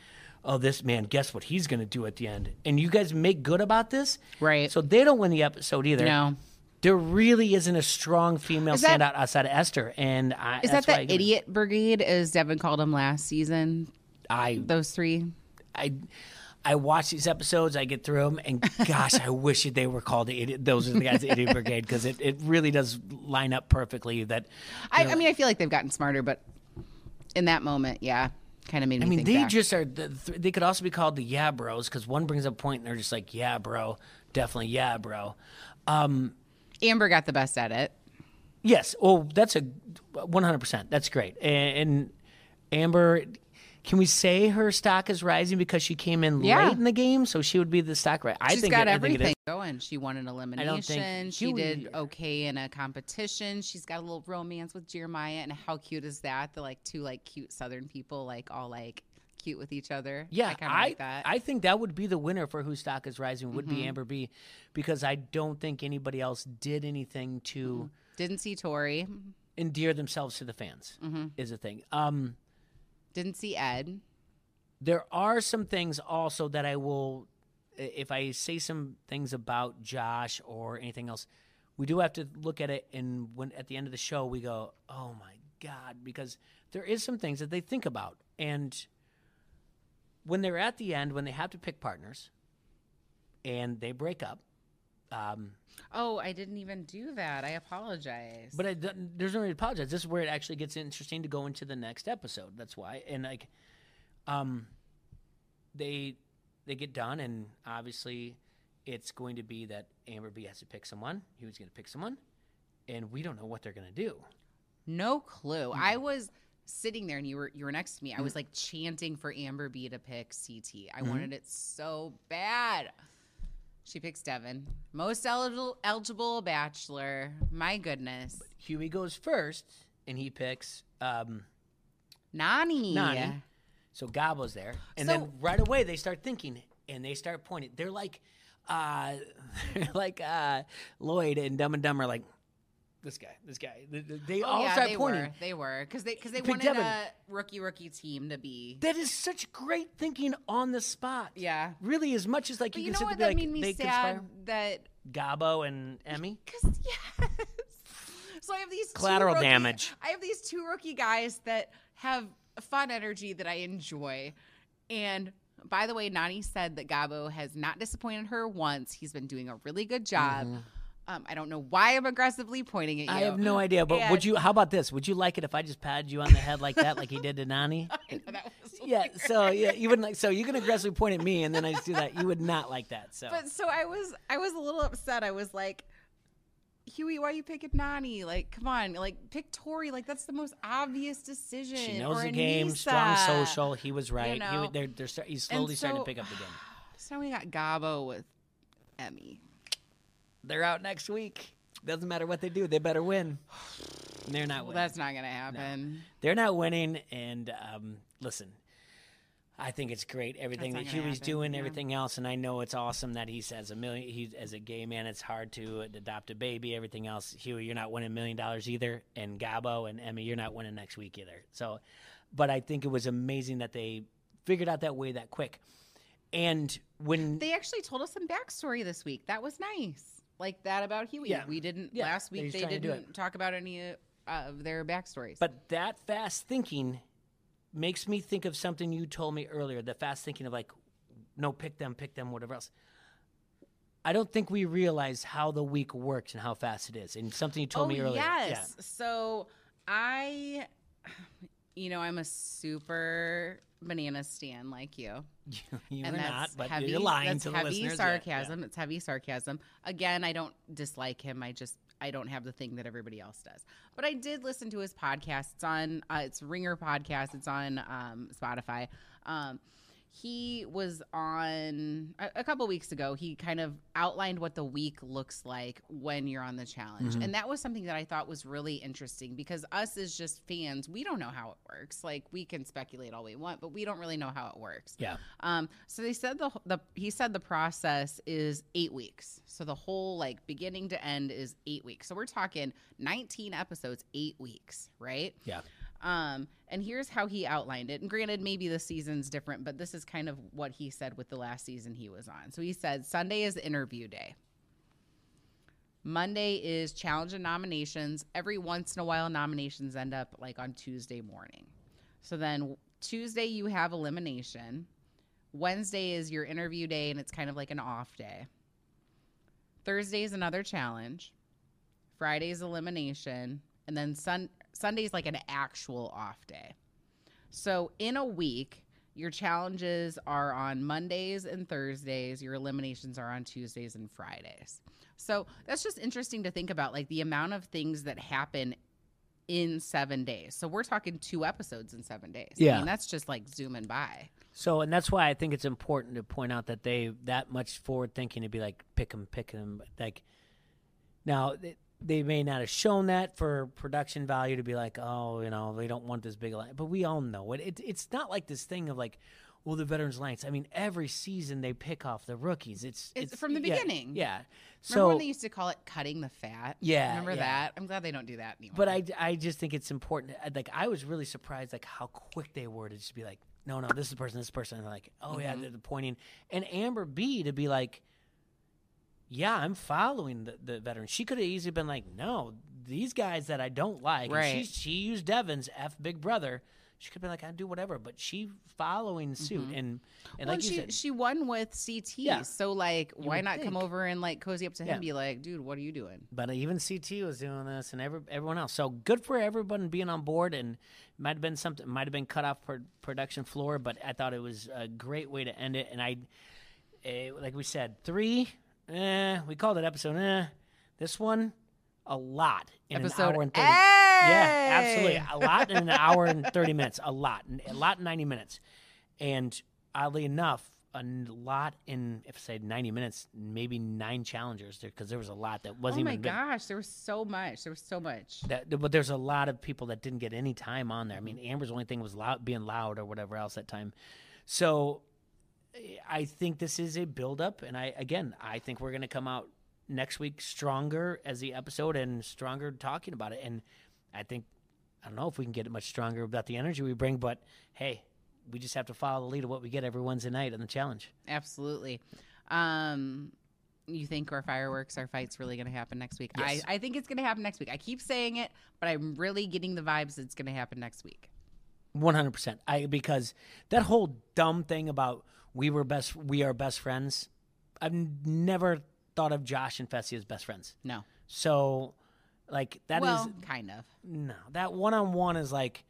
"Oh, this man, guess what he's going to do at the end?" And you guys make good about this, Right. So they don't win the episode either No. there really isn't a strong female that- standout outside of Esther, and I, Is that's that the I idiot brigade, as Devin called them last season? I Those three. I I watch these episodes, I get through them, and gosh, I wish they were called the idiot. Those are the guys, the idiot brigade, because it, it really does line up perfectly. That I, I mean, I feel like they've gotten smarter, but in that moment, yeah, kind of made me I mean, think they back. just are. The, th- they could also be called the yeah bros, because one brings up a point, and they're just like yeah bro, definitely yeah bro. Um, Amber got the best at it. Yes. Oh, that's a 100%. That's great. And, and Amber, can we say her stock is rising because she came in Yeah. late in the game? So she would be the stock right. I She's think got it, I think everything going. She won an elimination. She did okay in a competition. She's got a little romance with Jeremiah, and how cute is that? The like two like cute Southern people, like all like cute with each other. Yeah, I I, like that. Mm-hmm. I think that would be the winner for whose stock is rising would be Amber B, because I don't think anybody else did anything to Didn't see Tori. endear themselves to the fans. Mm-hmm. Is a thing. Um, Didn't see Ed. there are some things also that I will, if I say some things about Josh or anything else, we do have to look at it. And when at the end of the show, we go, "Oh my god," because there is some things that they think about, and when they're at the end, when they have to pick partners, and they break up. Um, Oh, I didn't even do that. I apologize. but I, there's no need to apologize. This is where it actually gets interesting to go into the next episode. That's why, and like, um, they they get done, and obviously, it's going to be that Amber B has to pick someone. He was going to pick someone, and we don't know what they're going to do. No clue. Hmm. I was sitting there and you were you were next to me. I was like chanting for Amber B to pick CT. I Mm-hmm. wanted it so bad. She picks Devin. Most eligible eligible bachelor. My goodness. Hughie goes first, and he picks. Um, Nany. Nany. So Gabo's there, and So- then right away they start thinking, and they start pointing. They're like, uh, they're like uh, Lloyd and Dumb and Dumber, like this guy, this guy. They, they Oh, all yeah, start they pointing. were. They were because they because they Pick wanted Devin. a rookie rookie team to be. That is such great thinking on the spot. Yeah. Really, as much as like But you, you know sit what? That like, made me sad. conspire. That Gabo and Emy. Because yes. So I have these two Collateral rookie- damage. I have these two rookie guys that have fun energy that I enjoy. And by the way, Nany said that Gabo has not disappointed her once. He's been doing a really good job. Mm-hmm. Um, I don't know why I'm aggressively pointing at you. I have no idea, but would you? How about this? Would you like it if I just patted you on the head like that, like he did to Nany? Was yeah. So yeah, you wouldn't like. So you can aggressively point at me, and then I just do that. You would not like that. So But so I was I was a little upset. I was like, Hughie, why are you picking Nany? Like, come on, like pick Tori. Like that's the most obvious decision. she knows or the game, Anissa. strong social. He was right. he, know. was- they're, they're he's slowly starting to pick up the game. So we got Gabo with Emy. They're out next week. Doesn't matter what they do, they better win. They're not Well, that's not gonna happen. They're not winning. And um, listen, I think it's great everything that Hughie's happen, doing, yeah. everything else, and I know it's awesome that he says a million. He as a gay man, it's hard to adopt a baby. Everything else, Hughie, you're not winning a million dollars either, and Gabo and Emy, you're not winning next week either. So, but I think it was amazing that they figured out that way that quick. And when They actually told us some backstory this week. That was nice. Like that about Hughie. Yeah. We didn't Yeah, last week. They trying to do didn't talk about any uh, of their backstories. But that fast thinking makes me think of something you told me earlier. The fast thinking of like, no, pick them, pick them, whatever else. I don't think we realize how the week works and how fast it is. And something you told oh me earlier. yes. So I, you know, I'm a super banana stan like you. Yeah. you're and not, that's but heavy, you're lying to the heavy listeners. Yeah, sarcasm. It's heavy sarcasm. Again, I don't dislike him. I just I don't have the thing that everybody else does. But I did listen to his podcast. It's on uh, it's Ringer podcast. It's on um, Spotify. Um, he was on a, a couple weeks ago. He kind of outlined what the week looks like when you're on the challenge, Mm-hmm. and that was something that I thought was really interesting because us as just fans, we don't know how it works. Like we can speculate all we want, but we don't really know how it works. Yeah. Um, so they said the the he said the process is eight weeks. So the whole like beginning to end is eight weeks. So we're talking nineteen episodes, eight weeks, right? Yeah. Um, and here's how he outlined it. And granted, maybe the season's different, but this is kind of what he said with the last season he was on. So he said Sunday is interview day. Monday is challenge and nominations. Every once in a while, nominations end up like on Tuesday morning. So then Tuesday, you have elimination. Wednesday is your interview day, and it's kind of like an off day. Thursday is another challenge. Friday is elimination. And then sun- Sunday's like an actual off day. So in a week, your challenges are on Mondays and Thursdays. Your eliminations are on Tuesdays and Fridays. So that's just interesting to think about, like the amount of things that happen in seven days. So we're talking two episodes in seven days. I Yeah. mean, that's just like zooming by. So, and that's why I think it's important to point out that they that much forward thinking to be like pick them, pick them. Like now, they, may not have shown that for production value to be like, oh, you know, they don't want this big line, but we all know it. it it's not like this thing of like, well, the veterans alliance. I mean, every season they pick off the rookies. It's It's from the yeah, beginning. Yeah. Remember So when they used to call it cutting the fat? Yeah, Remember yeah. that? I'm glad they don't do that anymore. But I, I just think it's important. Like I was really surprised, like how quick they were to just be like, no, no, this is the person, this person. And they're like, oh Mm-hmm. yeah, they're pointing. And Amber B to be like, yeah, I'm following the, the veteran. She could have easily been like, no, these guys that I don't like. and Right. she she used Devin's F Big Brother. She could been like, I do whatever, but she following suit and and Well, like she said, she won with CT, Yeah. so like, why not come over and like cozy up to him, Yeah. and be like, dude, what are you doing? But even CT was doing this, and every, everyone else. So good for everyone being on board, and might have been something, might have been cut off per production floor, but I thought it was a great way to end it. And I, eh, like we said, three. Eh, we called it episode. Eh, this one, a lot in Episode an hour and thirty. A. Yeah, absolutely, a lot in an hour and thirty minutes. A lot, a lot in ninety minutes, and oddly enough. a lot in, if I say ninety minutes, maybe nine challengers there because there was a lot that wasn't Oh my big gosh, there was so much. There was so much. that but there's a lot of people that didn't get any time on there. I Mm-hmm. mean, Amber's only thing was loud, being loud or whatever else that time. So I think this is a buildup, and I again, I think we're going to come out next week stronger as the episode and stronger talking about it. And I think I don't know if we can get it much stronger about the energy we bring, but hey, we just have to follow the lead of what we get every Wednesday night on the challenge. Absolutely. Um, you think our fireworks, our fights really going to happen next week? Yes. I, I think it's going to happen next week. I keep saying it, but I'm really getting the vibes it's going to happen next week. One hundred percent. I because that whole dumb thing about we were best, we are best friends. I've never thought of Josh and Fessy as best friends. No. So, like that is well, kind of. no. That one on one is like,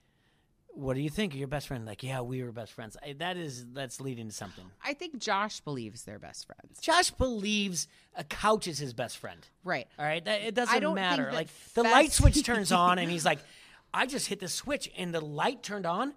what do you think of your best friend? Like, yeah, we were best friends. I, that is that's leading to something. I think Josh believes they're best friends. Josh believes a couch is his best friend. Right. All right, that, it doesn't matter. Like the light switch turns on, and he's like, "I just hit the switch, and the light turned on.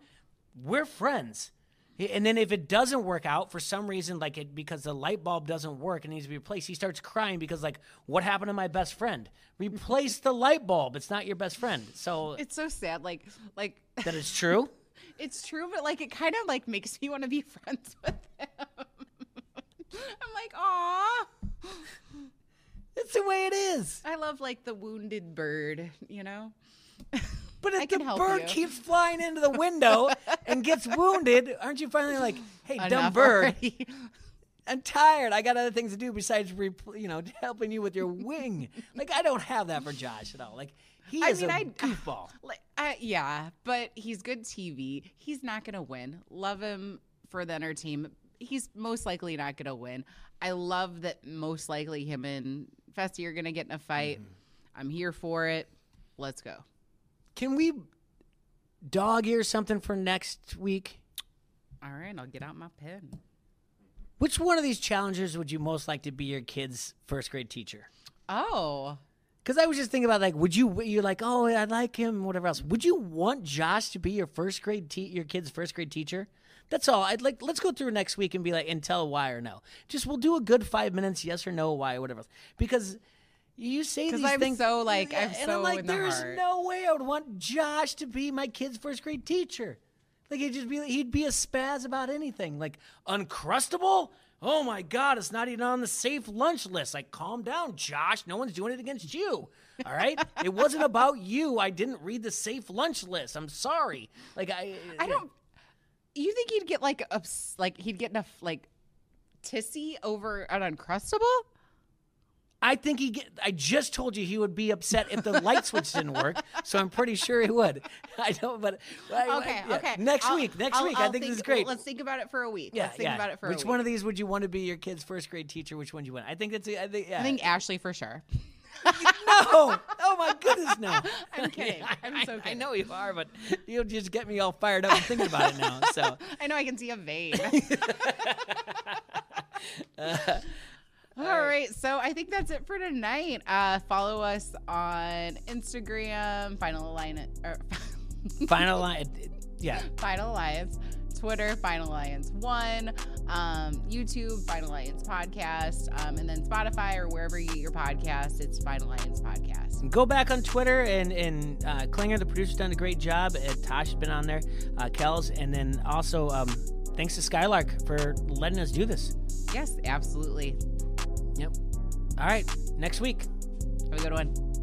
We're friends." And then if it doesn't work out for some reason, like it because the light bulb doesn't work and needs to be replaced, he starts crying because like, "What happened to my best friend? Replace the light bulb. It's not your best friend." So It's so sad. Like, like that is true. it's true, but like it kind of like makes me want to be friends with him. I'm like, aw. It's the way it is. I love like the wounded bird, you know? But if the bird you. keeps flying into the window and gets wounded, aren't you finally like, "Hey, dumb bird. I'm tired. I got other things to do besides, you know, helping you with your wing. like I don't have that for Josh at all. Like he I is mean, a I- goofball. Like, uh, yeah, but he's good TV. He's not going to win. Love him for the entertainment. He's most likely not going to win. I love that most likely him and Fessy are going to get in a fight. Mm-hmm. I'm here for it. Let's go. Can we dog ear something for next week? All right, I'll get out my pen. Which one of these challengers would you most like to be your kid's first grade teacher? Oh, Because I was just thinking about like, would you? You're like, oh, I like him, whatever else. Would you want Josh to be your first grade, te- your kid's first grade teacher? That's all. I'd like. Let's go through next week and be like, and tell why or no. Just we'll do a good five minutes, yes or no, why, or whatever. else. Because you say these I'm things so, like, I'm and so I'm like, the there's heart. no way I would want Josh to be my kid's first grade teacher. Like he'd just be, he'd be a spaz about anything. Like uncrustable. Oh my God, it's not even on the safe lunch list. Like, calm down, Josh. No one's doing it against you. All right. it wasn't about you. I didn't read the safe lunch list. I'm sorry. Like I, I don't. You think he'd get like ups, like he'd get enough like tissy over an uncrustable? I think he. Get, I just told you he would be upset if the light switch didn't work. So I'm pretty sure he would. I don't. But I- Okay, yeah. okay. Next I'll- week. Next I'll- week. I I'll think, this is well, great. let's think about it for a week. yeah, let's think yeah. about it for Which a week. one of these would you want to be your kid's first grade teacher? Which one do you want? I think that's. I think. Yeah. I think Ashley for sure. no. Oh my goodness, no. I'm kidding. I'm so I, I know you are, but you'll just get me all fired up and thinking about it now. So. I know I can see a vein. Uh, All right, so I think that's it for tonight. Uh, follow us on Instagram, Final Alliance, or Final Alliance. Yeah. Final Alliance, Twitter, Final Alliance One, um, YouTube, Final Alliance Podcast, um, and then Spotify or wherever you get your podcast. It's Final Alliance Podcast. Go back on Twitter and and uh, Klinger, the producer's done a great job. Uh, Tosh has been on there, uh, Kels, and then also um, thanks to Skylark for letting us do this. Yes, absolutely. Yep. All right, next week. Have a good one.